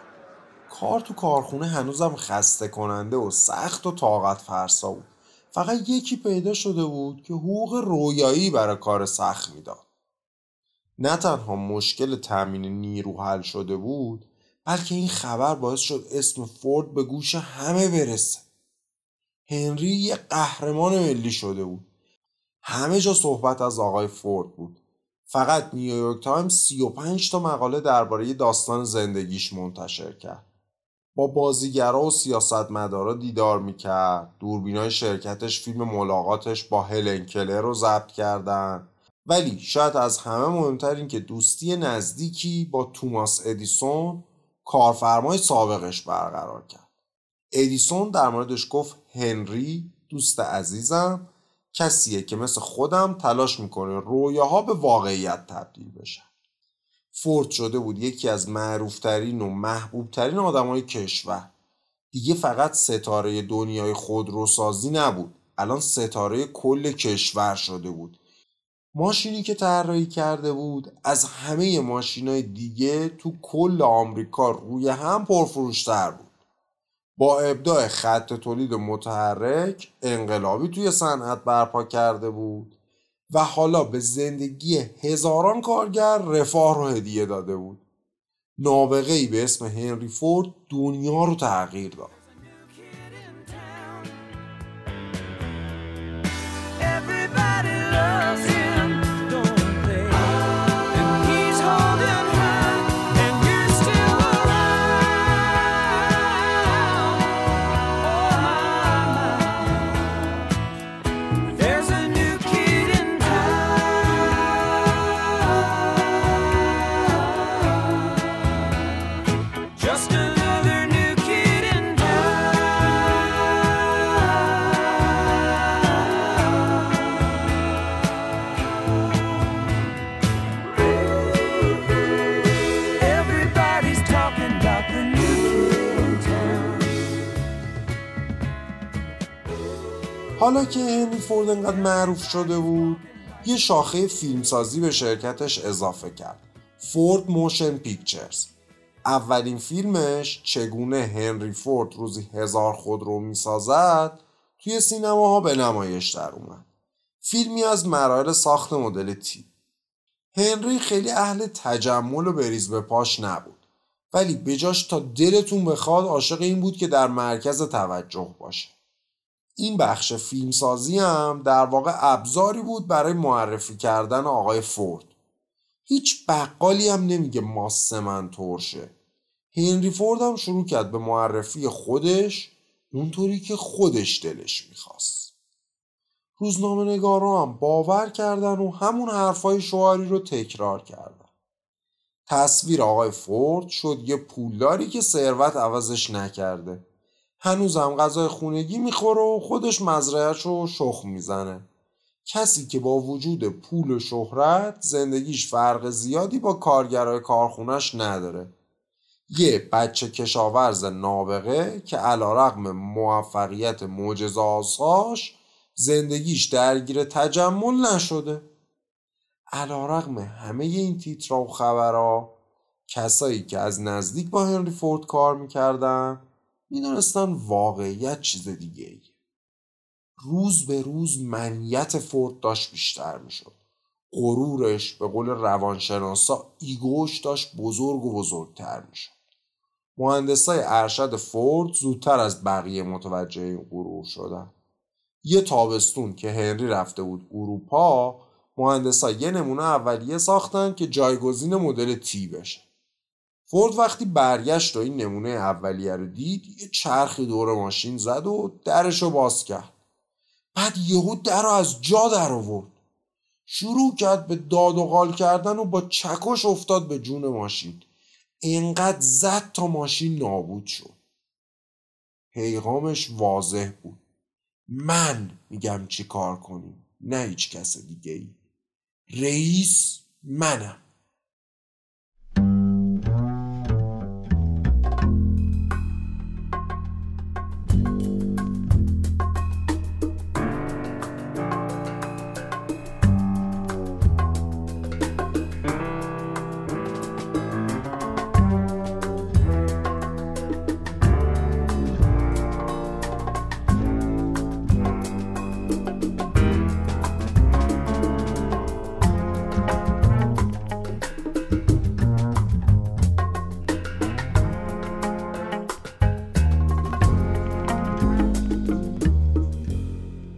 Speaker 1: کار تو کارخونه هنوزم خسته کننده و سخت و طاقت فرسا بود. فقط یکی پیدا شده بود که حقوق رویایی برای کار سخت می‌داد. نه تنها مشکل تامین نیرو حل شده بود بلکه این خبر باعث شد اسم فورد به گوش همه برسه. هنری یه قهرمان ملی شده بود. همه جا صحبت از آقای فورد بود. فقط نیویورک تایمز 35 تا مقاله درباره داستان زندگیش منتشر کرد. با بازیگرا و سیاستمدارا دیدار می‌کرد. دوربینای شرکتش فیلم ملاقاتش با هلن کلر رو ضبط کردن. ولی شاید از همه مهمتر این که دوستی نزدیکی با توماس ادیسون کارفرمای سابقش برقرار کرد. ادیسون در موردش گفت هنری دوست عزیزم کسیه که مثل خودم تلاش می‌کنه رویاها به واقعیت تبدیل بشن فورد شده بود یکی از معروفترین و محبوبترین آدمای کشور. دیگه فقط ستاره دنیای خودروسازی نبود. الان ستاره کل کشور شده بود. ماشینی که طراحی کرده بود از همه ماشینای دیگه تو کل آمریکا روی هم پرفروشتر بود. با ابداع خط تولید متحرک انقلابی توی صنعت برپا کرده بود. و حالا به زندگی هزاران کارگر رفاه رو هدیه داده بود. نابغه ای به اسم هنری فورد دنیا رو تغییر داد. حالا که هنری فورد انقدر معروف شده بود یه شاخه فیلمسازی به شرکتش اضافه کرد. فورد Motion Pictures. اولین فیلمش چگونه هنری فورد روزی هزار خودرو می‌سازد توی سینماها به نمایش در اومد. فیلمی از مراحل ساخت مدل تی هنری خیلی اهل تجمل و بریز بپاش نبود. ولی بجاش تا دلتون بخواد عاشق این بود که در مرکز توجه باشه. این بخش فیلمسازی هم در واقع ابزاری بود برای معرفی کردن آقای فورد. هیچ بقالی هم نمیگه ماسه من ترشه. هنری فورد هم شروع کرد به معرفی خودش اونطوری که خودش دلش می‌خواست. روزنامه نگارا هم باور کردن و همون حرفای شوهری رو تکرار کردن. تصویر آقای فورد شد یه پولداری که ثروت عوضش نکرده. هنوزم غذای خونگی می‌خوره و خودش مزرعهش رو شخ می‌زنه. کسی که با وجود پول و شهرت زندگیش فرق زیادی با کارگرای کارخونش نداره. یه بچه کشاورز نابغه که علا رقم موفقیت معجزه زندگیش درگیر تجمل نشده. علا رقم همه این تیترا و خبرها کسایی که از نزدیک با هنری فورد کار می‌کردن می‌دونستن واقعیت چیز دیگه ای. روز به روز منیت فورد داشت بیشتر می‌شد. غرورش به قول روانشناسا ایگوش داشت بزرگ و بزرگتر می‌شد. مهندسای ارشد فورد زودتر از بقیه متوجه این غرور شدن. یه تابستون که هنری رفته بود اروپا مهندسا یه نمونه اولیه ساختن که جایگزین مدل تی بشه. فورد وقتی برگشت و این نمونه اولیه رو دید یه چرخی دور ماشین زد و درش رو باز کرد. بعد یهو در رو از جا در آورد. شروع کرد به داد و غال کردن و با چکش افتاد به جون ماشین. اینقدر زد تا ماشین نابود شد. پیغامش واضح بود. من میگم چی کار کنیم؟ نه هیچ کس دیگه ای رئیس منم.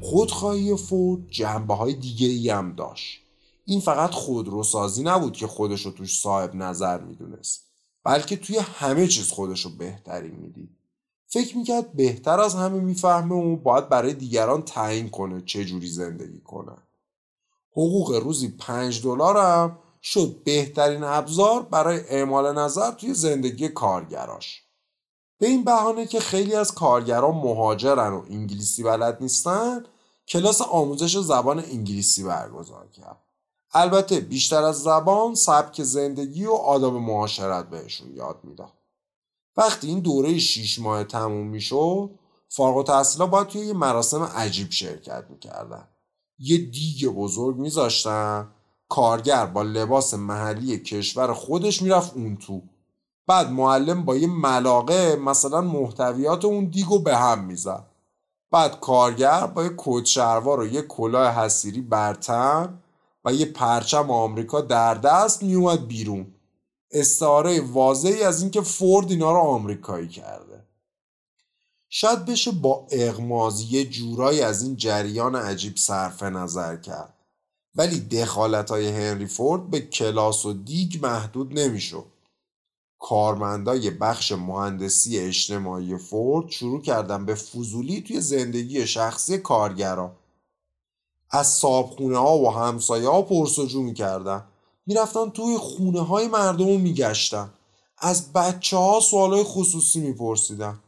Speaker 1: خودخواهی فورد جنبه های دیگه ای هم داشت. این فقط خودروسازی نبود که خودش رو توش صاحب نظر می‌دونست بلکه توی همه چیز خودش رو بهترین می‌دید. فکر می‌کرد بهتر از همه می‌فهمه و باید برای دیگران تعیین کنه چه جوری زندگی کنه. حقوق روزی پنج دلارم شد بهترین ابزار برای اعمال نظر توی زندگی کارگراش. به این بهانه که خیلی از کارگران مهاجرن و انگلیسی بلد نیستن کلاس آموزش زبان انگلیسی برگزار کرد. البته بیشتر از زبان سبک زندگی و آداب معاشرت بهشون یاد می‌داد. وقتی این دوره شیش ماه تموم می‌شد فارغ و تحصیلا باید توی یه مراسم عجیب شرکت می‌کردن. یه دیگ بزرگ میذاشتن کارگر با لباس محلی کشور خودش می‌رفت اون تو. بعد معلم با یه ملاقه مثلا محتویات اون دیگو به هم می‌زد. بعد کارگر با یه کت شلوار و یه کلاه حسیری برتن و یه پرچم آمریکا در دست میومد بیرون. استعاره واضحی از اینکه فورد اینا رو آمریکایی کرده. شاید بشه با اغماز یه جورایی از این جریان عجیب صرف نظر کرد. ولی دخالت های هنری فورد به کلاس و دیگ محدود نمی‌شد. کارمندای بخش مهندسی اجتماعی فورد شروع کردن به فضولی توی زندگی شخصی کارگرا از صابخونه ها و همسایه ها پرسجو می‌کردن. می‌رفتن توی خونه های مردم رو میگشتن. از بچه ها سوال های خصوصی میپرسیدن.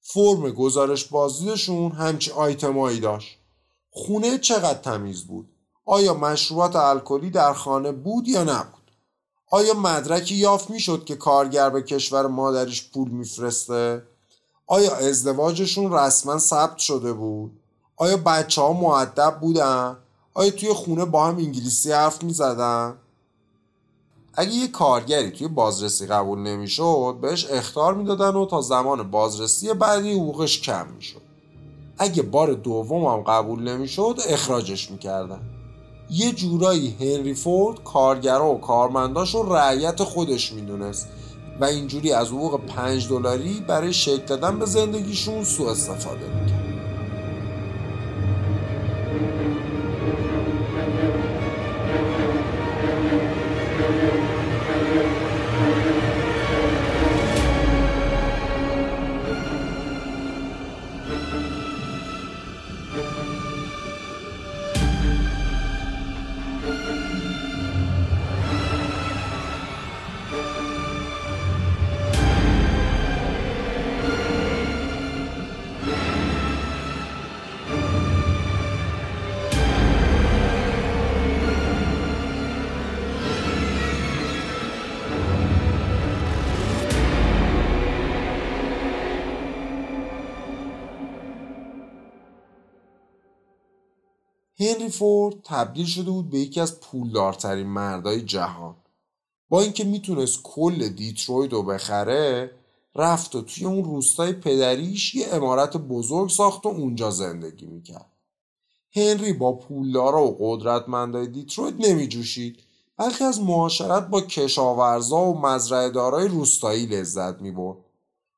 Speaker 1: فرم گزارش بازدیدشون همچی آیتمایی داشت. خونه چقدر تمیز بود؟ آیا مشروبات الکلی در خانه بود یا نبود؟ آیا مدرکی یافت می‌شد که کارگر به کشور مادریش پول میفرسته؟ آیا ازدواجشون رسما ثبت شده بود؟ آیا بچه ها معدب بودن؟ آیا توی خونه با هم انگلیسی حرف می‌زدن؟ اگه یه کارگری توی بازرسی قبول نمی‌شد بهش اختار می‌دادن و تا زمان بازرسی بعدی حقوقش کم می‌شد اگه بار دوم هم قبول نمی‌شد اخراجش می‌کردن یه جورایی هنری فورد کارگرا و کارمنداش رو رعیت خودش می‌دونست و اینجوری از حقوق پنج دلاری برای شکل دادن به زندگیشون سوء استفاده می‌کرد. هنری فورد تبدیل شده بود به یکی از پولدارترین مردای جهان. با اینکه می‌تونست کل دیتروید رو بخره رفت و توی اون روستای پدریش یه امارت بزرگ ساخت و اونجا زندگی می‌کرد. هنری با پولدارا و قدرتمندای دیترویت نمیجوشید بلکه از معاشرت با کشاورزا و مزرعهدارای روستایی لذت می‌برد.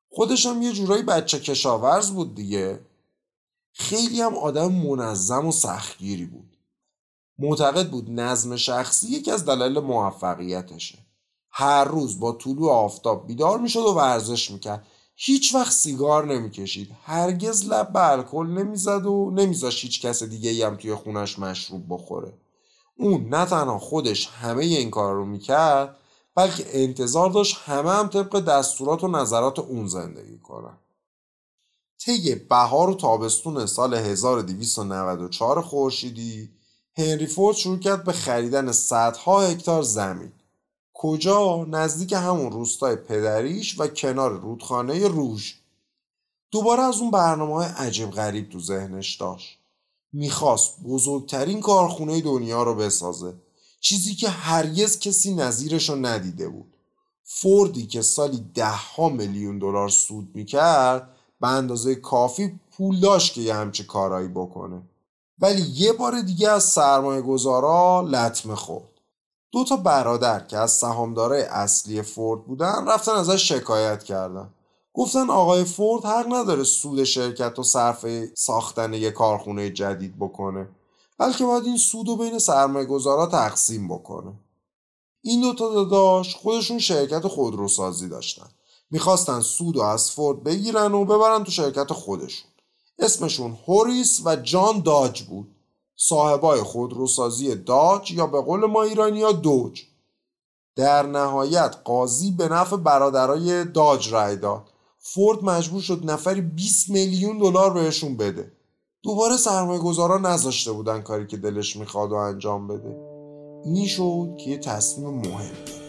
Speaker 1: خودش هم یه جورایی بچه کشاورز بود دیگه. خیلی هم آدم منظم و سختگیری بود. معتقد بود نظم شخصی یکی از دلایل موفقیتشه. هر روز با طلوع آفتاب بیدار می‌شد و ورزش می‌کرد. هیچ وقت سیگار نمی‌کشید. هرگز لب به الکل نمی‌زد و نمیذاشت هیچ کس دیگه هم توی خونش مشروب بخوره. اون نه تنها خودش همه این کار رو می‌کرد بلکه انتظار داشت همه هم طبق دستورات و نظرات اون زندگی کنن. طی بهار و تابستون سال 1294 خورشیدی هنری فورد شروع کرد به خریدن صدها هکتار زمین. کجا؟ نزدیک همون روستای پدریش و کنار رودخانه روژ. دوباره از اون برنامه های عجیب غریب تو ذهنش داشت. می‌خواست بزرگترین کارخونه دنیا رو بسازه. چیزی که هرگز کسی نظیرش رو ندیده بود. فوردی که سالی ده ها میلیون دلار سود می‌کرد به اندازه کافی پول داشت که یه همچه کارایی بکنه. ولی یه بار دیگه از سرمایه گذارا لطمه خورد. دو تا برادر که از سهامدارای اصلی فورد بودن رفتن ازش شکایت کردن. گفتن آقای فورد حق نداره سود شرکت و صرف ساختن یه کارخونه جدید بکنه بلکه باید این سود رو بین سرمایه گذارا تقسیم بکنه. این دوتا داداش خودشون شرکت خودروسازی داشتن. می‌خواستن سود و از فورد بگیرن و ببرن تو شرکت خودشون. اسمشون هوریس و جان داج بود. صاحبای خودروسازی داج یا به قول ما ایرانیا دوج. در نهایت قاضی به نفع برادرای داج رای داد. فورد مجبور شد نفری 20 میلیون دلار بهشون بده. دوباره سرمایه گذارا نذاشته بودن کاری که دلش می‌خواد و انجام بده. این شد که یه تصمیم مهم.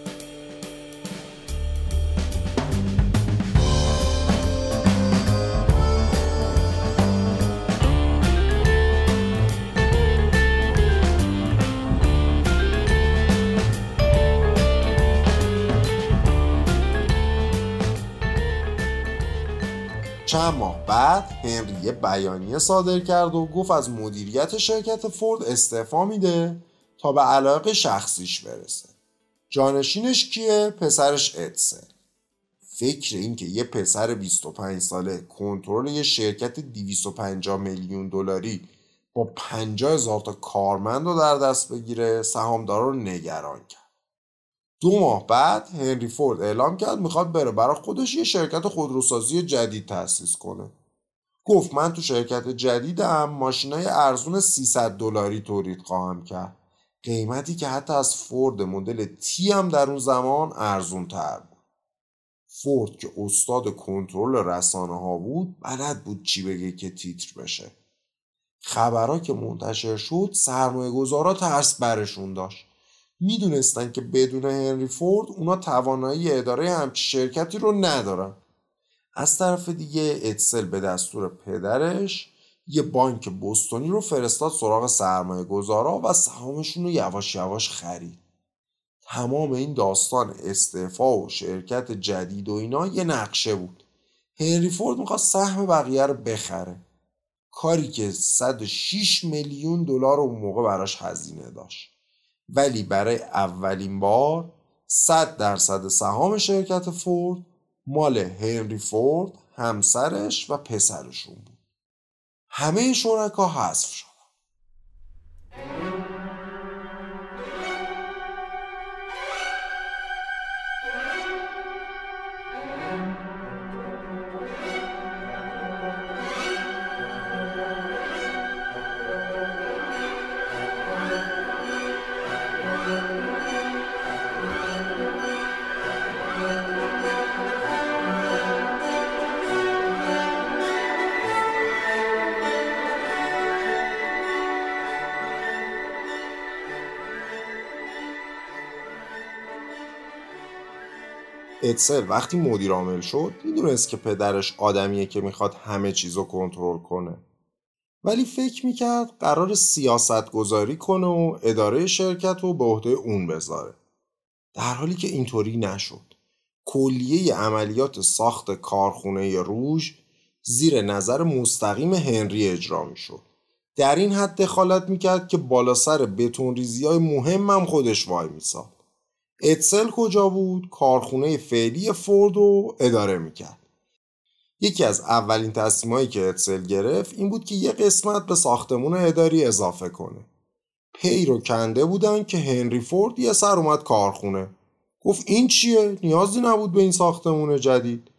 Speaker 1: چند ماه بعد هنری یه بیانیه صادر کرد و گفت از مدیریت شرکت فورد استعفا میده تا به علاقه شخصیش برسه. جانشینش کیه؟ پسرش ادسل فکر این که یه پسر 25 ساله کنترل یه شرکت 250 میلیون دلاری با 50 هزار تا کارمند رو در دست بگیره سهامدارا رو نگران کرد. دو ماه بعد هنری فورد اعلام کرد می‌خواد بره. برای خودش یه شرکت خودروسازی جدید تأسیس کنه. گفت من تو شرکت جدیدم ماشینای ارزون 300 دلاری تولید خواهم کرد. قیمتی که حتی از فورد مدل تی هم در اون زمان ارزون تر بود. فورد که استاد کنترل رسانه ها بود بلد بود چی بگه که تیتر بشه. خبرها که منتشر شد سرمایه گذارا ترس برشون داشت. می‌دونستن که بدون هنری فورد اونا توانایی اداره همچی شرکتی رو ندارن. از طرف دیگه اتسل به دستور پدرش یه بانک بستونی رو فرستاد سراغ سرمایه گذارا و سهامشون رو یواش یواش خرید. تمام این داستان استعفا و شرکت جدید و اینا یه نقشه بود. هنری فورد می‌خواست سهم بقیه رو بخره. کاری که 106 میلیون دلار اون موقع براش هزینه داشت. ولی برای اولین بار 100 درصد سهام شرکت فورد مال هنری فورد همسرش و پسرشون بود. همه شرکا حذف شد. اتسل وقتی مدیر عامل شد می‌دونست که پدرش آدمیه که می‌خواد همه چیز رو کنترل کنه. ولی فکر می‌کرد قرار سیاست گذاری کنه و اداره شرکت رو به عهده اون بذاره. در حالی که اینطوری نشد. کلیه عملیات ساخت کارخونه روژ زیر نظر مستقیم هنری اجرا می‌شد. در این حد دخالت می‌کرد که بالا سر بتون ریزی های مهم هم خودش وای میساد. اتسل کجا بود؟ کارخونه فعلی فورد رو اداره می‌کرد. یکی از اولین تصمیمایی که اتسل گرفت این بود که یه قسمت به ساختمون اداری اضافه کنه. پی رو کنده بودن که هنری فورد یه سر اومد کارخونه. گفت این چیه؟ نیازی نبود به این ساختمون جدید.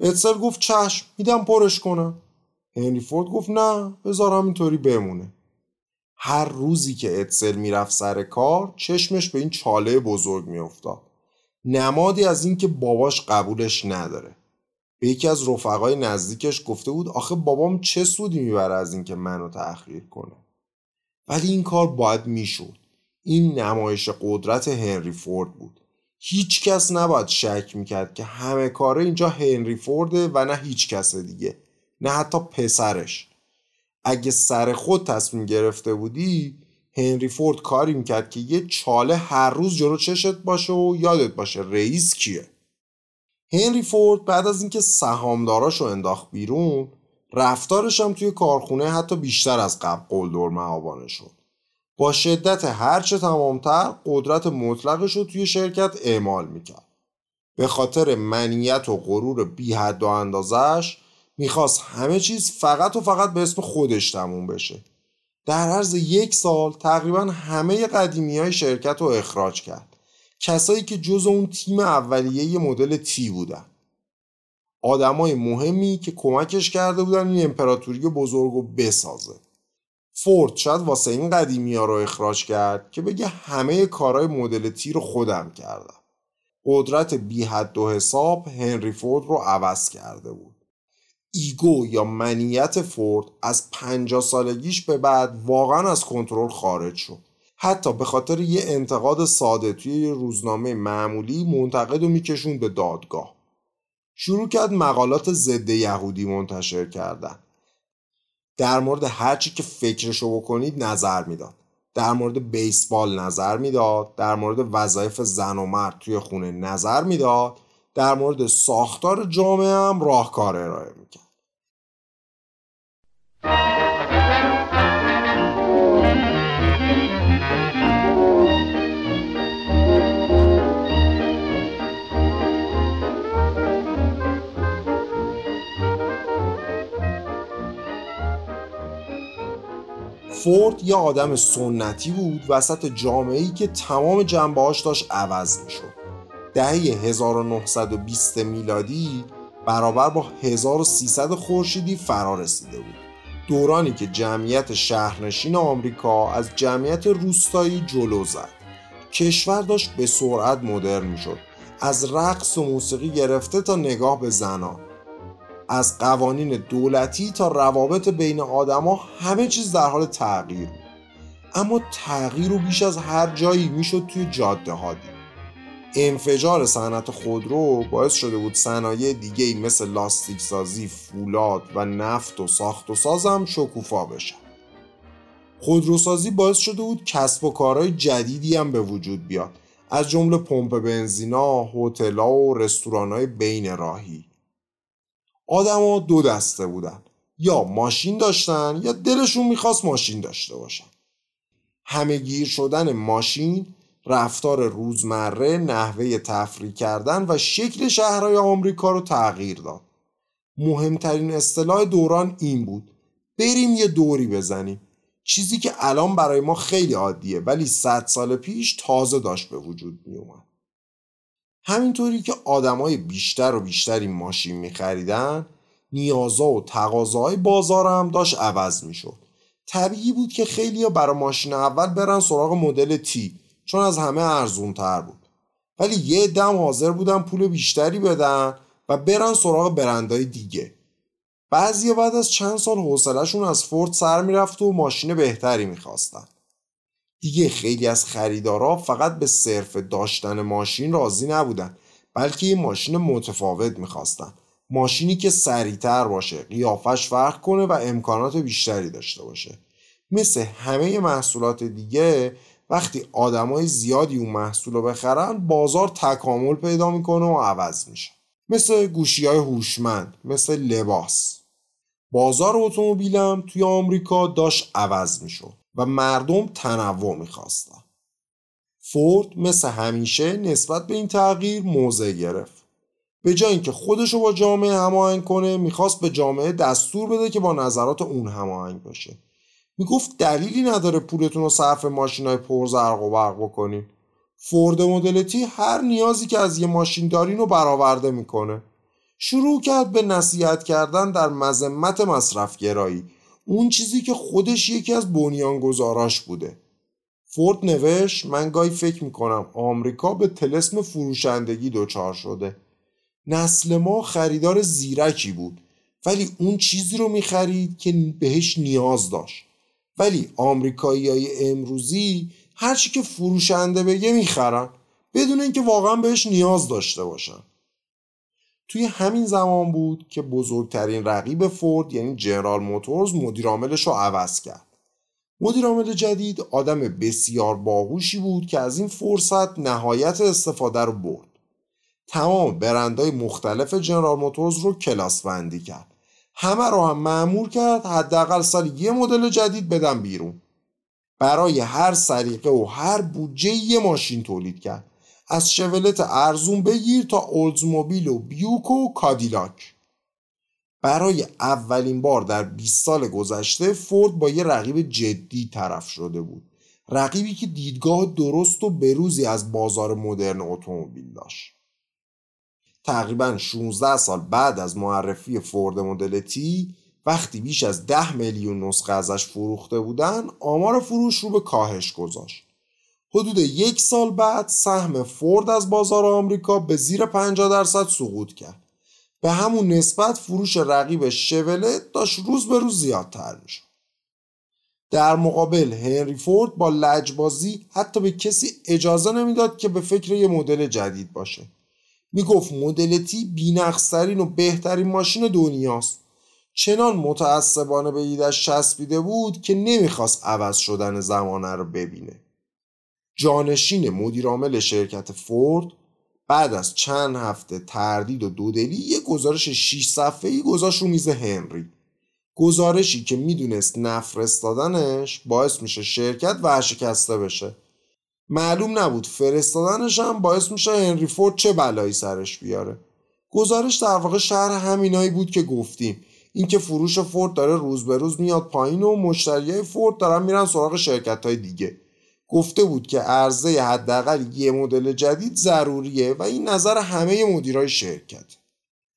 Speaker 1: اتسل گفت چشم میدم پرش کنم. هنری فورد گفت نه بذار همینطوری بمونه. هر روزی که اتسل می‌رفت سر کار چشمش به این چاله بزرگ میافتاد. نمادی از اینکه باباش قبولش نداره. به یکی از رفقای نزدیکش گفته بود آخه بابام چه سودی می‌بره از اینکه منو تأخیر کنه؟ ولی این کار باید می‌شد. این نمایش قدرت هنری فورد بود. هیچ کس نباید شک می‌کرد که همه کاره اینجا هنری فورده و نه هیچ کس دیگه نه حتی پسرش. اگه سر خود تصمیم گرفته بودی هنری فورد کاری می‌کرد که یه چاله هر روز جلو چشت باشه و یادت باشه رئیس کیه. هنری فورد بعد از اینکه سهامداراشو انداخت بیرون رفتارش هم توی کارخونه حتی بیشتر از قبل قلدر معابانه شد. با شدت هرچه تمامتر قدرت مطلقش رو توی شرکت اعمال می‌کرد. به خاطر منیت و غرور بی و اندازش می‌خواست همه چیز فقط و فقط به اسم خودش تموم بشه. در عرض یک سال تقریبا همه قدیمی های شرکت رو اخراج کرد. کسایی که جز اون تیم اولیه مدل تی بودن. آدمای مهمی که کمکش کرده بودن این امپراتوری بزرگ رو بسازه. فورد شاید واسه این قدیمی ها رو اخراج کرد که بگه همه کارهای مدل تی رو خودم کردم. قدرت بی حد و حساب هنری فورد رو عوض کرده بود. ایگو یا منیت فورد از 50 سالگیش به بعد واقعا از کنترل خارج شد. حتی به خاطر یه انتقاد ساده توی یه روزنامه معمولی منتقد و میکشون به دادگاه. شروع کرد مقالات ضد یهودی منتشر کردن. در مورد هرچی که فکرشو بکنید نظر می‌داد. در مورد بیسبال نظر می‌داد. در مورد وظایف زن و مرد توی خونه نظر می‌داد. در مورد ساختار جامعه هم راهکار ارائه می‌کرد فورد یه آدم سنتی بود وسط جامعه‌ای که تمام جنبه‌هاش داشت عوض می‌شد. دهه 1920 میلادی برابر با 1300 خورشیدی فرا رسیده بود. دورانی که جمعیت شهرنشین آمریکا از جمعیت روستایی جلو زد. کشور داشت به سرعت مدرن می‌شد. از رقص و موسیقی گرفته تا نگاه به زنان از قوانین دولتی تا روابط بین آدما همه چیز در حال تغییر بود اما تغییر رو بیش از هر جایی می‌شد توی جاده ها دید انفجار صنعت خودرو باعث شده بود صنایع دیگه ای مثل لاستیک سازی، فولاد و نفت و ساخت و ساز هم شکوفا بشن. خودروسازی باعث شده بود کسب و کارهای جدیدی هم به وجود بیاد از جمله پمپ بنزینا، هتل‌ها و رستوران‌های بین راهی. آدما دو دسته بودن یا ماشین داشتن یا دلشون می‌خواست ماشین داشته باشن همه گیر شدن ماشین رفتار روزمره نحوه تفریح کردن و شکل شهرهای آمریکا رو تغییر داد. مهمترین اصطلاح دوران این بود. بریم یه دوری بزنیم. چیزی که الان برای ما خیلی عادیه ولی صد سال پیش تازه داشت به وجود می اومد. همینطوری که آدمای بیشتر و بیشتری ماشین میخریدن نیازا و تقاضاهای بازار هم داشت عوض می‌شد. طبیعی بود که خیلی برای ماشین اول برن سراغ مدل تی چون از همه ارزون تر بود. ولی یه دم حاضر بودن پول بیشتری بدن و برن سراغ برندهای دیگه. بعضی بعد از چند سال حوصلهشون از فورد سر می‌رفت و ماشین بهتری می‌خواستن. دیگه خیلی از خریدارا فقط به صرف داشتن ماشین راضی نبودن بلکه یه ماشین متفاوت می‌خواستن. ماشینی که سریعتر باشه قیافش فرق کنه و امکانات بیشتری داشته باشه. مثل همه محصولات دیگه وقتی آدمای زیادی اون محصول رو بخرن بازار تکامل پیدا می‌کنه و عوض میشه. مثل گوشی های هوشمند مثل لباس. بازار اتومبیلم توی آمریکا داشت عوض می‌شد و مردم تنوع می‌خواستن. فورد مثل همیشه نسبت به این تغییر موضع گرفت. به جای اینکه خودش رو با جامعه هماهنگ کنه می‌خواست به جامعه دستور بده که با نظرات اون هماهنگ باشه می‌گفت دلیلی نداره پولتون رو صرف ماشین های زرق و برق بکنین. فورد مدلتی هر نیازی که از یه ماشین دارین رو برآورده می‌کنه. شروع کرد به نصیحت کردن در مذمت مصرف گرایی اون چیزی که خودش یکی از بنیانگذاراش بوده. فورد نوشت من گاهی فکر می‌کنم آمریکا به تلسم فروشندگی دچار شده. نسل ما خریدار زیرکی بود ولی اون چیزی رو می‌خرید که بهش نیاز داشت. ولی آمریکایی های امروزی هرچی که فروشنده بگه می‌خرن بدون اینکه واقعا بهش نیاز داشته باشن. توی همین زمان بود که بزرگترین رقیب فورد یعنی جنرال موتورز مدیرعاملش رو عوض کرد. مدیرعامل جدید آدم بسیار باهوشی بود که از این فرصت نهایت استفاده رو برد. تمام برندهای مختلف جنرال موتورز رو کلاس بندی کرد. همه رو هم معمور کرد حداقل سال یه مدل جدید بدن بیرون. برای هر سریقه و هر بودجه یه ماشین تولید کرد. از شولت ارزون بگیر تا اولدزموبیل و بیوک و کادیلاک. برای اولین بار در 20 سال گذشته فورد با یه رقیب جدی طرف شده بود. رقیبی که دیدگاه درست و بروزی از بازار مدرن اتومبیل داشت. تقریبا 16 سال بعد از معرفی فورد مدل تی وقتی بیش از 10 میلیون نسخه ازش فروخته بودن آمار فروش رو به کاهش گذاشت. حدود یک سال بعد سهم فورد از بازار آمریکا به زیر 50 درصد سقوط کرد. به همون نسبت فروش رقیب شولت داشت روز به روز زیادتر می‌شد. در مقابل هنری فورد با لجبازی حتی به کسی اجازه نمی‌داد که به فکر یه مدل جدید باشه. می‌گفت مدل تی بینقصترین و بهترین ماشین دنیاست. چنان متعصبانه به ایدش چسبیده بود که نمی‌خواست عوض شدن زمانه رو ببینه. جانشین مدیرعامل شرکت فورد بعد از چند هفته تردید و دودلی یه گزارش 6 صفحه‌ای گذاشت رو میز هنری. گزارشی که می‌دونست نفرستادنش باعث میشه شرکت ورشکسته بشه. معلوم نبود فرستادنش هم باعث میشه هنری فورد چه بلایی سرش بیاره. گزارش در واقع شهر همینایی بود که گفتیم. اینکه فروش فورد داره روز به روز میاد پایین و مشتریای فورد دارن میرن سراغ شرکت های دیگه. گفته بود که عرضه حداقل یه مدل جدید ضروریه و این نظر همه مدیرای شرکت.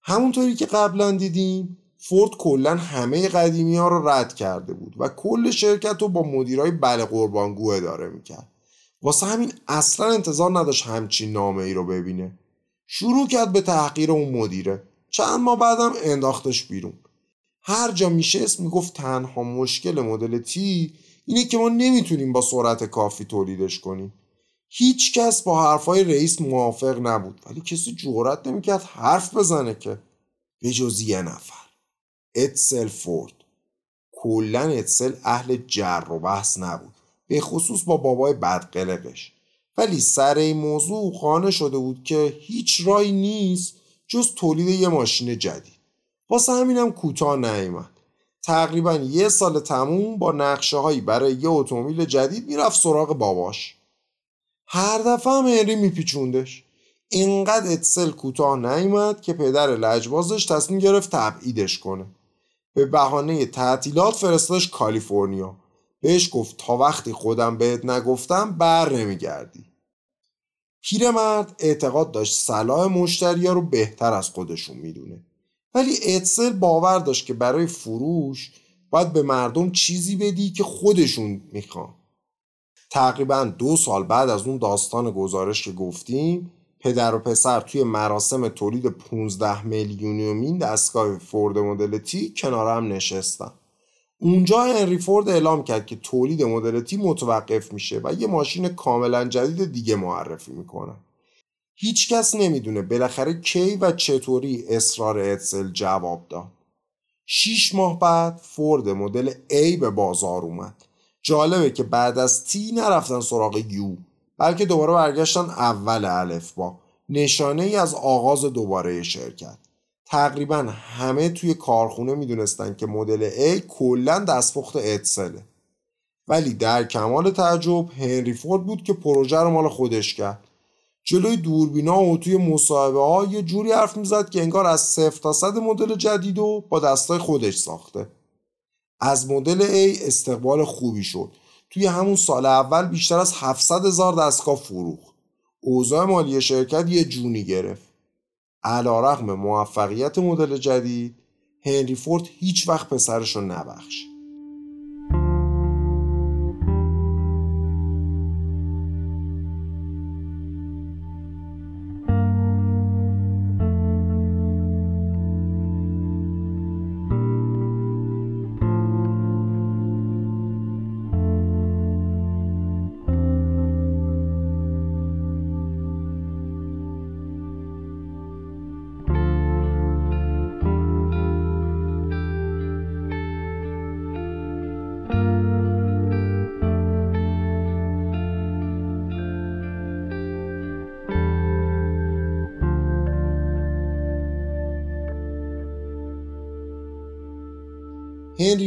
Speaker 1: همونطوری که قبلا دیدیم فورد کلا همه قدیمی ها رو رد کرده بود و کل شرکت رو با مدیرای بله قربانگو اداره می‌کرد. واسه همین اصلا انتظار نداشت همچین نامه ای رو ببینه. شروع کرد به تحقیر اون مدیره. چند ماه بعدم انداختش بیرون. هر جا میشست می‌گفت تنها مشکل مدل تی اینه که ما نمی‌تونیم با سرعت کافی تولیدش کنیم. هیچ کس با حرفای رئیس موافق نبود. ولی کسی جورت نمی‌کرد حرف بزنه که. به جز یه نفر. اتسل فورد کلا اتسل اهل جر و بحث نبود. به خصوص با بابای بدقلقش. ولی سر این موضوع خانه شده بود که هیچ رای نیست جز تولید یه ماشین جدید. واسه همینم کوتاه نیامد تقریبا یه سال تموم با نقشه هایی برای یه اتومبیل جدید می‌رفت سراغ باباش. هر دفعه هم هنری میپیچوندش. اینقدر اتسل کوتاه نیامد که پدر لجبازش تصمیم گرفت تبعیدش کنه. به بهانه تعطیلات فرستادش کالیفرنیا. بهش گفت تا وقتی خودم بهت نگفتم بر نمیگردی. پیرمرد اعتقاد داشت صلاح مشتریا رو بهتر از خودشون می‌دونه. ولی اتسل باور داشت که برای فروش باید به مردم چیزی بدی که خودشون می‌خوان. تقریبا دو سال بعد از اون داستان گزارش که گفتیم پدر و پسر توی مراسم تولید 15 میلیونیومین دستگاه فورد مدل تی کنار هم نشستن. اونجا هنری فورد اعلام کرد که تولید مدل تی متوقف میشه و یه ماشین کاملا جدید دیگه معرفی می‌کنن هیچکس نمی‌دونه بالاخره کی و چطوری اصرار اتسل جواب داد. شیش ماه بعد فورد مدل A به بازار اومد. جالبه که بعد از تی نرفتن سراغ یو بلکه دوباره برگشتن اول الف با نشانه ای از آغاز دوباره شرکت. تقریبا همه توی کارخونه می‌دونستن که مدل A کلا دستپخت اتسله. ولی در کمال تعجب هنری فورد بود که پروژه رو مال خودش کرد. جلوی دوربینا و توی مصاحبه ها یه جوری حرف می‌زد که انگار از صفر تا صد مدل جدید و با دستای خودش ساخته. از مدل A استقبال خوبی شد. توی همون سال اول بیشتر از 700 هزار دستگاه فروخت. اوضاع مالی شرکت یه جونی گرفت. علا رقم موفقیت مدل جدید هنری فورد هیچ وقت پسرش رو نبخشید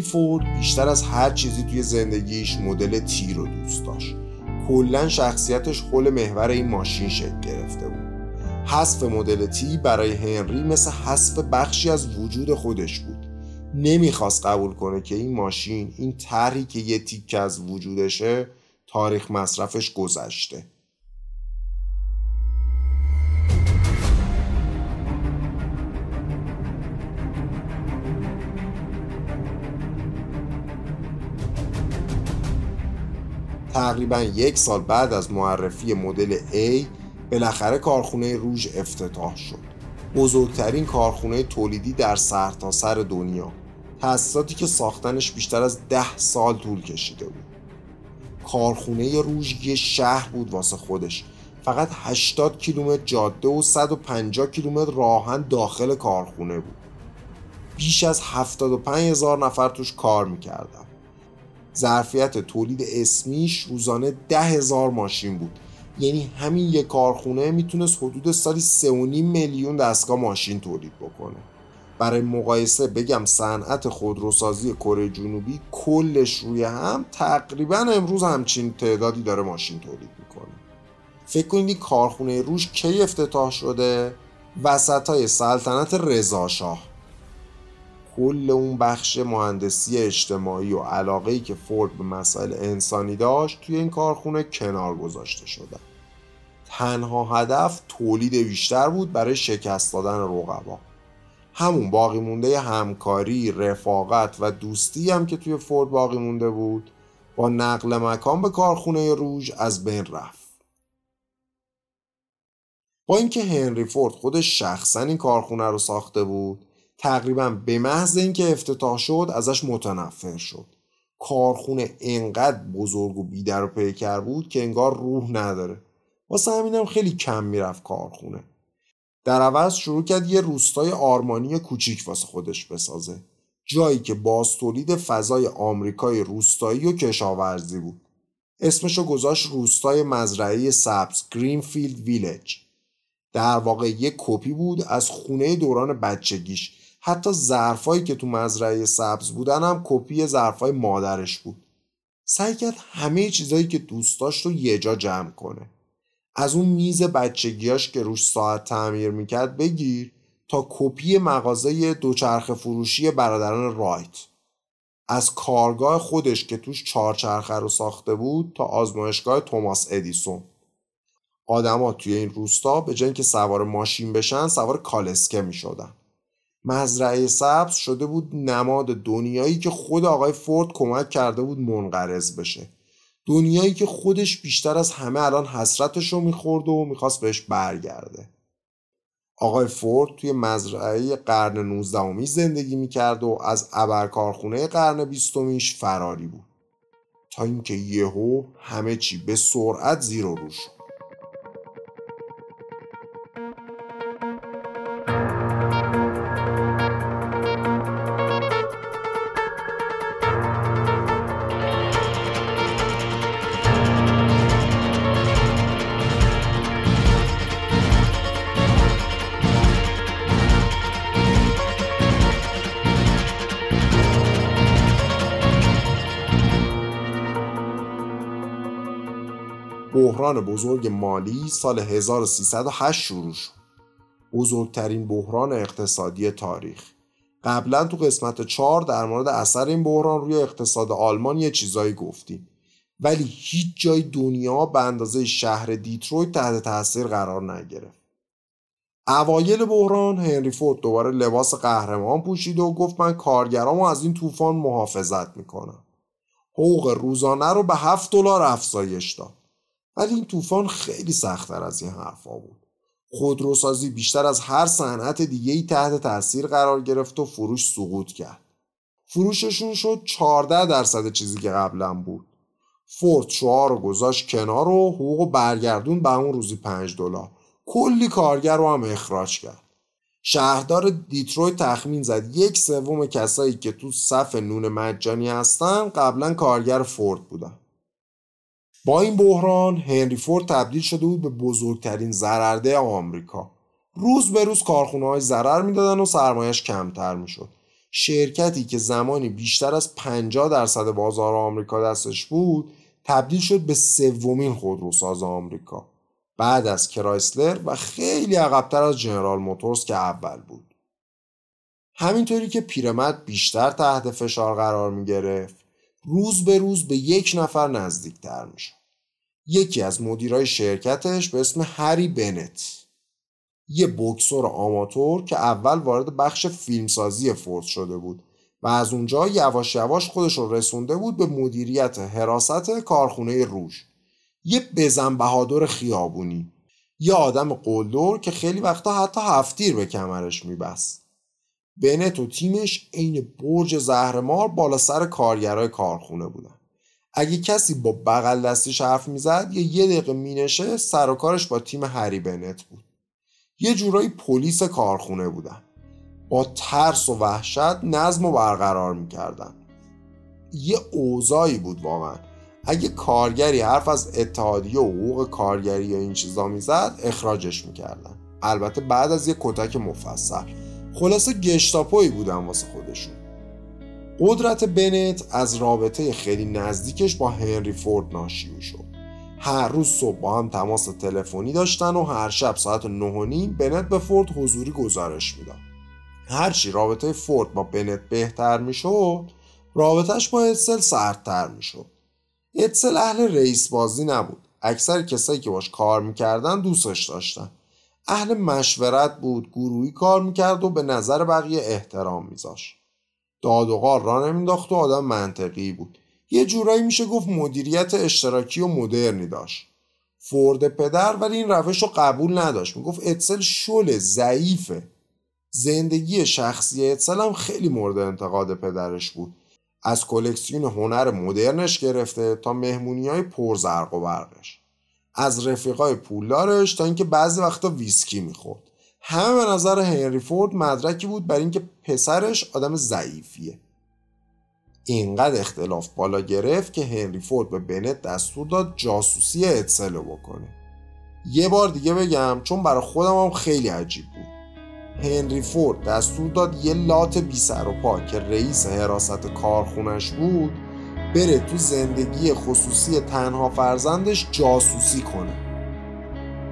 Speaker 1: فورد بیشتر از هر چیزی توی زندگیش مدل تی رو دوست داشت. کلا شخصیتش حول محور این ماشین شکل گرفته بود. حذف مدل تی برای هنری مثل حذف بخشی از وجود خودش بود. نمی‌خواست قبول کنه که این ماشین این طرحی که یه تیکه از وجودشه تاریخ مصرفش گذشته. تقریبا یک سال بعد از معرفی مدل A بالاخره کارخونه روژ افتتاح شد. بزرگترین کارخونه تولیدی در سرتاسر سر دنیا. تأسیساتی که ساختنش بیشتر از ده سال طول کشیده بود. کارخونه روژ یه شهر بود واسه خودش. فقط 80 کیلومتر جاده و 150 کیلومتر راهن داخل کارخونه بود. بیش از 75 هزار نفر توش کار می‌کردن. ظرفیت تولید اسمیش روزانه ده هزار ماشین بود. یعنی همین یک کارخونه می‌تونست حدود سالی 3.5 میلیون دستگاه ماشین تولید بکنه. برای مقایسه بگم صنعت خودروسازی کره جنوبی کلش روی هم تقریبا امروز همچین تعدادی داره ماشین تولید می‌کنه. فکر کنید کارخونه روش کی افتتاح شده؟ وسط های سلطنت رضاشاه کل اون بخش مهندسی اجتماعی و علاقه ای که فورد به مسائل انسانی داشت توی این کارخونه کنار گذاشته شده. تنها هدف تولید بیشتر بود برای شکست دادن رقبا. همون باقی مونده همکاری، رفاقت و دوستی هم که توی فورد باقی مونده بود با نقل مکان به کارخونه روژ از بین رفت. با اینکه هنری فورد خودش شخصا این کارخونه رو ساخته بود تقریبا به محض اینکه افتتاح شد ازش متنفر شد. کارخونه انقدر بزرگ و بیدر و پیکر بود که انگار روح نداره. واسه همینم خیلی کم می‌رفت کارخونه. در عوض شروع کرد یه روستای آرمانی کوچیک واسه خودش بسازه. جایی که باز تولید فضای آمریکای روستایی و کشاورزی بود. اسمشو گذاشت روستای مزرعه سبز گرینفیلد ویلج در واقع یک کپی بود از خونه دوران بچگیش حتی ظرفایی که تو مزرعه سبز بودن هم کپی ظرفای مادرش بود. سعی کرد همه چیزایی که دوست داشت رو یه جا جمع کنه. از اون میز بچگیاش که روش ساعت تعمیر می‌کرد بگیر تا کپی مغازه دوچرخه فروشی برادران رایت. از کارگاه خودش که توش چهارچرخه رو ساخته بود تا آزمایشگاه توماس ادیسون. آدما توی این روستا به جای که سوار ماشین بشن سوار کالسکه می مزرعه سبز شده بود نماد دنیایی که خود آقای فورد کمک کرده بود منقرض بشه. دنیایی که خودش بیشتر از همه الان حسرتش رو می‌خورد و می‌خواست بهش برگرده. آقای فورد توی مزرعه قرن 19 زندگی می‌کرد و از ابرکارخونه قرن بیستمیش فراری بود. تا اینکه یهو همه چی به سرعت زیر و رو شد. بحران بزرگ مالی سال 1308 شروع شد. بزرگترین بحران اقتصادی تاریخ. قبلا تو قسمت 4 در مورد اثر این بحران روی اقتصاد آلمان یه چیزایی گفتیم. ولی هیچ جای دنیا به اندازه شهر دیترویت تحت تاثیر قرار نگرفت. اوایل بحران هنری فورد دوباره لباس قهرمان پوشید و گفت من کارگرامو از این طوفان محافظت می‌کنم. حقوق روزانه رو به 7 دلار افزایش داد. ولی این طوفان خیلی سختتر از این حرفا بود. خودروسازی بیشتر از هر صنعت دیگه ای تحت تاثیر قرار گرفت و فروش سقوط کرد. فروششون شد 14 درصد چیزی که قبلا بود. فورد شعار رو گذاشت کنار و حقوق برگردون به اون روزی 5 دلار. کلی کارگر رو هم اخراج کرد. شهردار دیترویت تخمین زد یک سوم کسایی که تو صف نون مجانی هستن قبلا کارگر فورد بودن. با این بحران هنری فورد تبدیل شده بود به بزرگترین ضررده آمریکا. روز به روز کارخونه های ضرر می‌دادن و سرمایش کمتر می‌شد. شرکتی که زمانی بیشتر از 50 درصد بازار آمریکا دستش بود تبدیل شد به سومین خودروساز آمریکا. بعد از کرایسلر و خیلی عقبتر از جنرال موتورز که اول بود. همینطوری که پیرمرد بیشتر تحت فشار قرار می گرفت روز به روز به یک نفر نزدیکتر میشه. یکی از مدیرای شرکتش به اسم هری بنت. یه بکسور آماتور که اول وارد بخش فیلمسازی فورد شده بود و از اونجا یواش یواش خودش رو رسونده بود به مدیریت حراست کارخونه روش یه بزن بهادر خیابونی. یه آدم قلدر که خیلی وقتا حتی هفتیر به کمرش میبست. بنت و تیمش عین برج زهرمار بالا سر کارگرای کارخونه بودن. اگه کسی با بغل دستیش حرف می‌زد یا یه دقیقه مینشه سر و کارش با تیم هری بنت بود. یه جورایی پلیس کارخونه بودن. با ترس و وحشت نظم و برقرار می‌کردن. یه اوضاعی بود واقعا. اگه کارگری حرف از اتحادیه و حقوق کارگری یا این چیزا می‌زد اخراجش می‌کردن. البته بعد از یه کتک مفصل. خلاصه گشتاپوی بودن واسه خودشون. قدرت بنت از رابطه خیلی نزدیکش با هنری فورد ناشی می‌شد. هر روز صبح با هم تماس تلفنی داشتن و هر شب ساعت نه بنت به فورد حضوری گزارش می‌داد. هرچی رابطه فورد با بنت بهتر می‌شد رابطهش با اتسل سردتر می‌شد. اتسل اهل رئیس بازی نبود. اکثر کسایی که باش کار می‌کردن دوستش داشتن. اهل مشورت بود گروهی کار می‌کرد و به نظر بقیه احترام میذاشت. داد و غار را نمینداخت و آدم منطقی بود. یه جورایی میشه گفت مدیریت اشتراکی و مدرنی داشت. فورد پدر ولی این روش رو قبول نداشت. می‌گفت اتسل شل ضعیفه. زندگی شخصی اتسل هم خیلی مورد انتقاد پدرش بود. از کلکسیون هنر مدرنش گرفته تا مهمونی های پرزرق و برقش. از رفیقای پولدارش تا اینکه بعضی وقتا ویسکی می‌خورد. همه به نظر هنری فورد مدرکی بود بر اینکه پسرش آدم ضعیفیه. اینقدر اختلاف بالا گرفت که هنری فورد به بنت دستور داد جاسوسی اتسلو بکنه. یه بار دیگه بگم چون برای خودم هم خیلی عجیب بود. هنری فورد دستور داد یه لات بی سر و پا که رئیس حراست کارخونش بود بره تو زندگی خصوصی تنها فرزندش جاسوسی کنه.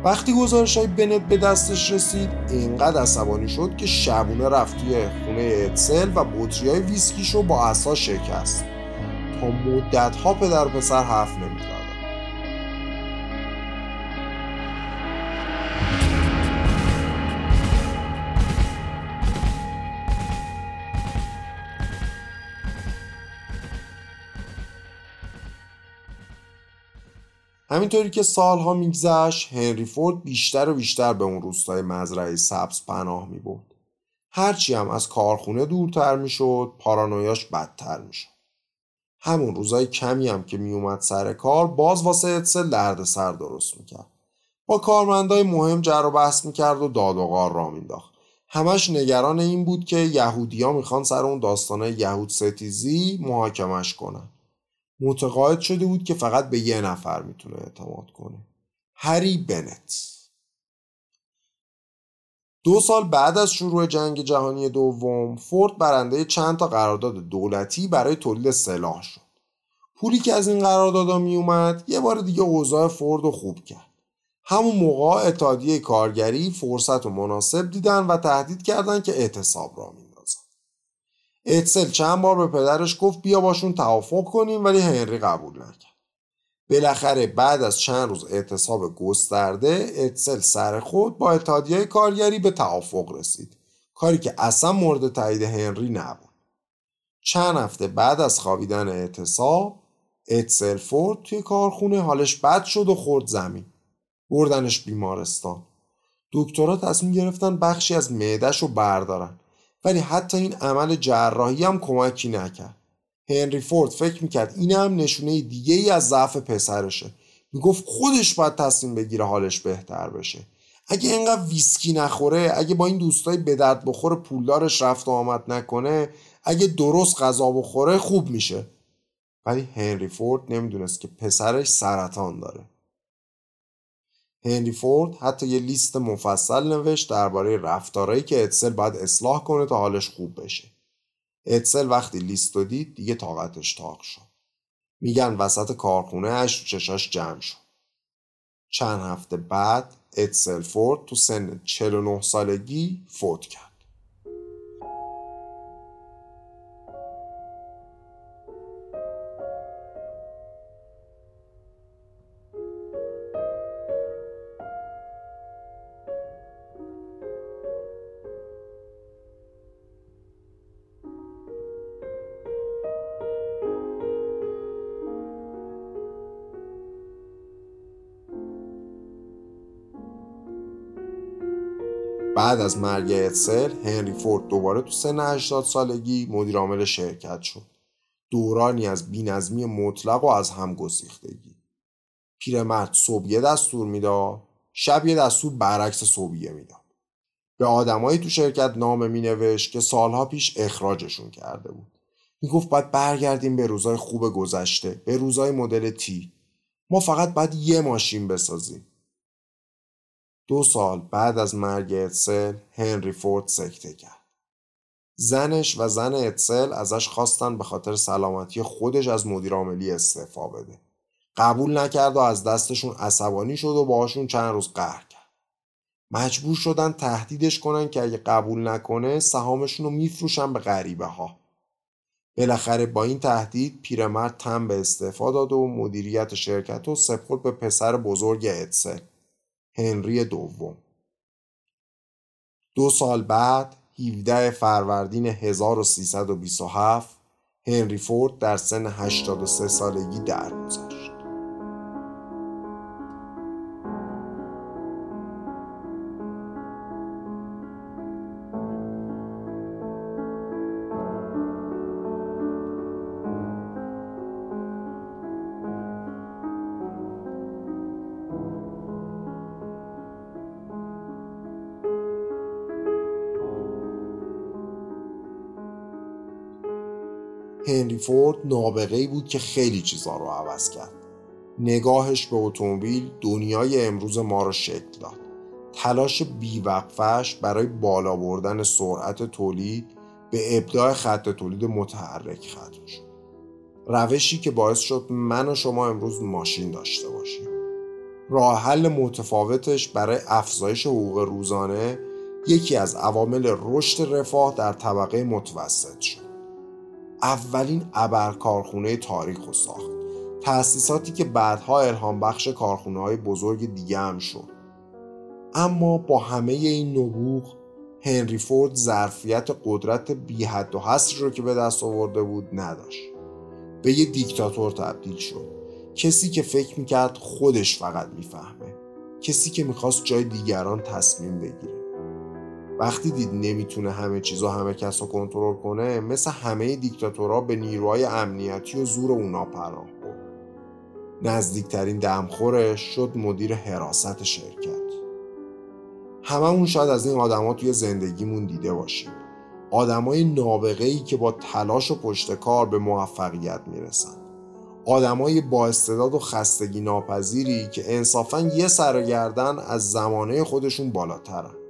Speaker 1: وقتی گزارش های بنت به دستش رسید اینقدر عصبانی شد که شبونه رفت توی خونه اتسل و بطری های ویسکیشو با اصا شکست. تا مدت ها پدر و پسر حرف نمی‌زد. همینطوری که سالها میگذشت هنری فورد بیشتر و بیشتر به اون روستای مزرعه سبز پناه می‌برد. هرچی هم از کارخونه دورتر می‌شد پارانویاش بدتر می‌شد. همون روزای کمی هم که میومد سر کار باز واسه اتسل درد سر درست می‌کرد. با کارمندای مهم جر و بحث می‌کرد و داد و غار را مینداخت همش نگران این بود که یهودیا می‌خوان سر اون داستانه یهود ستیزی محاکمش کنن. متقاعد شده بود که فقط به یه نفر می‌تونه اعتماد کنه. هری بنت. دو سال بعد از شروع جنگ جهانی دوم فورد برنده چند تا قرارداد دولتی برای تولید سلاح شد. پولی که از این قراردادا می اومد یه بار دیگه اوضاع فورد رو خوب کرد. همون موقع اتحادیه کارگری فرصت و مناسب دیدن و تهدید کردن که اعتصاب را میندازن اتسل چند بار به پدرش گفت بیا باشون توافق کنیم ولی هنری قبول نکرد. بالاخره بعد از چند روز اعتصاب گسترده اتسل سر خود با اتحادیه کارگری به توافق رسید. کاری که اصلا مورد تایید هنری نبود. چند هفته بعد از خوابیدن اعتصاب اتسلفورد توی کارخونه حالش بد شد و خورد زمین. بردنش بیمارستان. دکترها تصمیم گرفتن بخشی از معدش رو بردارن. ولی حتی این عمل جراحی هم کمکی نکرد. هنری فورد فکر می‌کرد این هم نشونه دیگه ای از ضعف پسرشه. می‌گفت خودش باید تصمیم بگیره حالش بهتر بشه. اگه اینقدر ویسکی نخوره اگه با این دوستای به درد بخور پولدارش رفت و آمد نکنه اگه درست غذا بخوره خوب میشه. ولی هنری فورد نمی‌دونست که پسرش سرطان داره. هنری فورد حتی یه لیست مفصل نوشت درباره رفتارهایی که اتسل باید اصلاح کنه تا حالش خوب بشه. اتسل وقتی لیست رو دید دیگه طاقتش تاق شد. میگن وسط کارخونه اش چشاش جمع شد. چند هفته بعد اتسل فورد تو سن 49 سالگی فوت کرد. بعد از مرگ اتسل هنری فورد دوباره تو سن 80 سالگی مدیر عامل شرکت شد. دورانی از بینظمی مطلق و از هم گسیختگی پیرمرد صبح یه دستور می‌داد شب یه دستور برعکس صبحیه می‌داد. به آدمایی تو شرکت نامه مینوشت که سالها پیش اخراجشون کرده بود. می‌گفت باید برگردیم به روزای خوب گذشته به روزای مدل تی. ما فقط باید یه ماشین بسازیم. دو سال بعد از مرگ اتسل هنری فورد سکته کرد. زنش و زن اتسل ازش خواستن به خاطر سلامتی خودش از مدیر عاملی استعفا بده. قبول نکرد و از دستشون عصبانی شد و باهاشون چند روز قهر کرد. مجبور شدن تهدیدش کنن که اگه قبول نکنه سهامشون رو میفروشن به غریبه ها. بالاخره با این تهدید پیرمرد تم به استعفا داد و مدیریت شرکت رو سپرد به پسر بزرگ اتسل. هنری دوم دو سال بعد 17 فروردین 1327 هنری فورد در سن 83 سالگی درگذشت. هنری فورد نابغه بود که خیلی چیزا رو عوض کرد. نگاهش به اتومبیل دنیای امروز ما رو شکل داد. تلاش بیوقفش برای بالا بردن سرعت تولید به ابداع خط تولید متحرک ختم شد. روشی که باعث شد من و شما امروز ماشین داشته باشیم. راه حل متفاوتش برای افزایش حقوق روزانه یکی از عوامل رشد رفاه در طبقه متوسط شد. اولین ابرکارخونه تاریخ رو ساخت. تأسیساتی که بعدها الهام بخش کارخونه های بزرگ دیگه هم شد. اما با همه این نبوغ هنری فورد ظرفیت قدرت بی حد و حصر رو که به دست آورده بود نداشت. به یه دیکتاتور تبدیل شد. کسی که فکر می‌کرد خودش فقط می‌فهمه. کسی که می‌خواست جای دیگران تصمیم بگیره. وقتی دید نمی‌تونه همه چیزا همه کس رو کنترل کنه مثل همه دیکتاتورها به نیروهای امنیتی و زور اونا پناه برد. نزدیکترین دمخورش شد مدیر حراست شرکت. هممون شاید از این آدما توی زندگیمون دیده باشیم. آدمای نابغه ای که با تلاش و پشت کار به موفقیت می‌رسن. آدمای با استعداد و خستگی ناپذیری که انصافا یه سرگردن از زمانه خودشون بالاترن.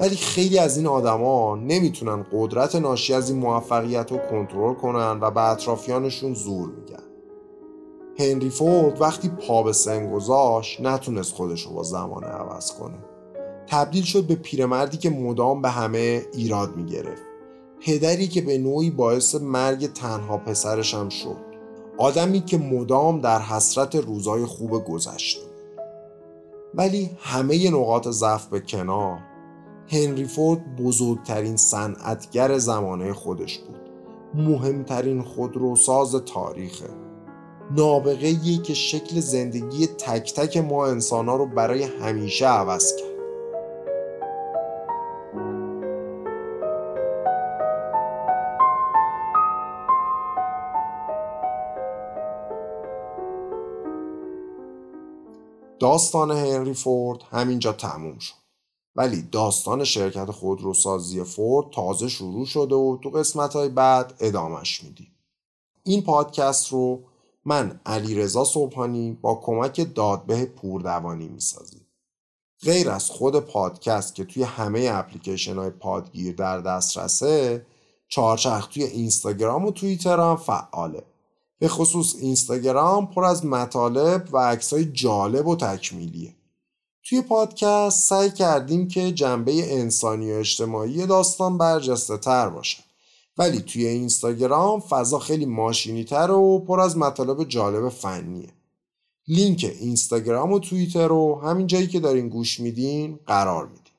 Speaker 1: ولی خیلی از این آدما نمی‌تونن قدرت ناشی از این موفقیت رو کنترل کنن و به اطرافیانشون زور میگن. هنری فورد وقتی پا به سن گذاشت نتونست خودش رو با زمانه عوض کنه. تبدیل شد به پیرمردی که مدام به همه ایراد می‌گرفت. پدری که به نوعی باعث مرگ تنها پسرش هم شد. آدمی که مدام در حسرت روزای خوب گذشته ولی همه نقاط ضعف به کنار هنری فورد بزرگترین صنعتگر زمانه خودش بود. مهمترین خودروساز تاریخه نابغه که شکل زندگی تک تک ما انسان ها رو برای همیشه عوض کرد. داستان هنری فورد همینجا تموم شد. ولی داستان شرکت خودروسازی فورد تازه شروع شده و تو قسمت های بعد ادامش میدیم. این پادکست رو من علی رضا صبحانی با کمک دادبه پوردوانی می‌سازیم. غیر از خود پادکست که توی همه اپلیکیشن های پادگیر در دسترسه چهارچرخ توی اینستاگرام و توییتر هم فعاله. به خصوص اینستاگرام پر از مطالب و عکسای جالب و تکمیلیه. توی پادکست سعی کردیم که جنبه انسانی و اجتماعی داستان برجسته تر باشه. ولی توی اینستاگرام فضا خیلی ماشینی تر و پر از مطالب جالب فنیه. لینک اینستاگرام و توییتر رو همین جایی که دارین گوش میدین قرار میدیم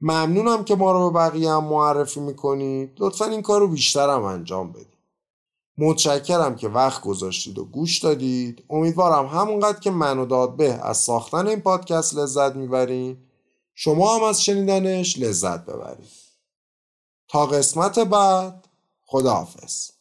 Speaker 1: ممنونم که ما رو به بقیه هم معرفی می‌کنید. لطفا این کار رو بیشتر هم انجام بدید متشکرم که وقت گذاشتید و گوش دادید. امیدوارم همونقدر که من و دادبه از ساختن این پادکست لذت می‌برین. شما هم از شنیدنش لذت ببرید. تا قسمت بعد خداحافظ.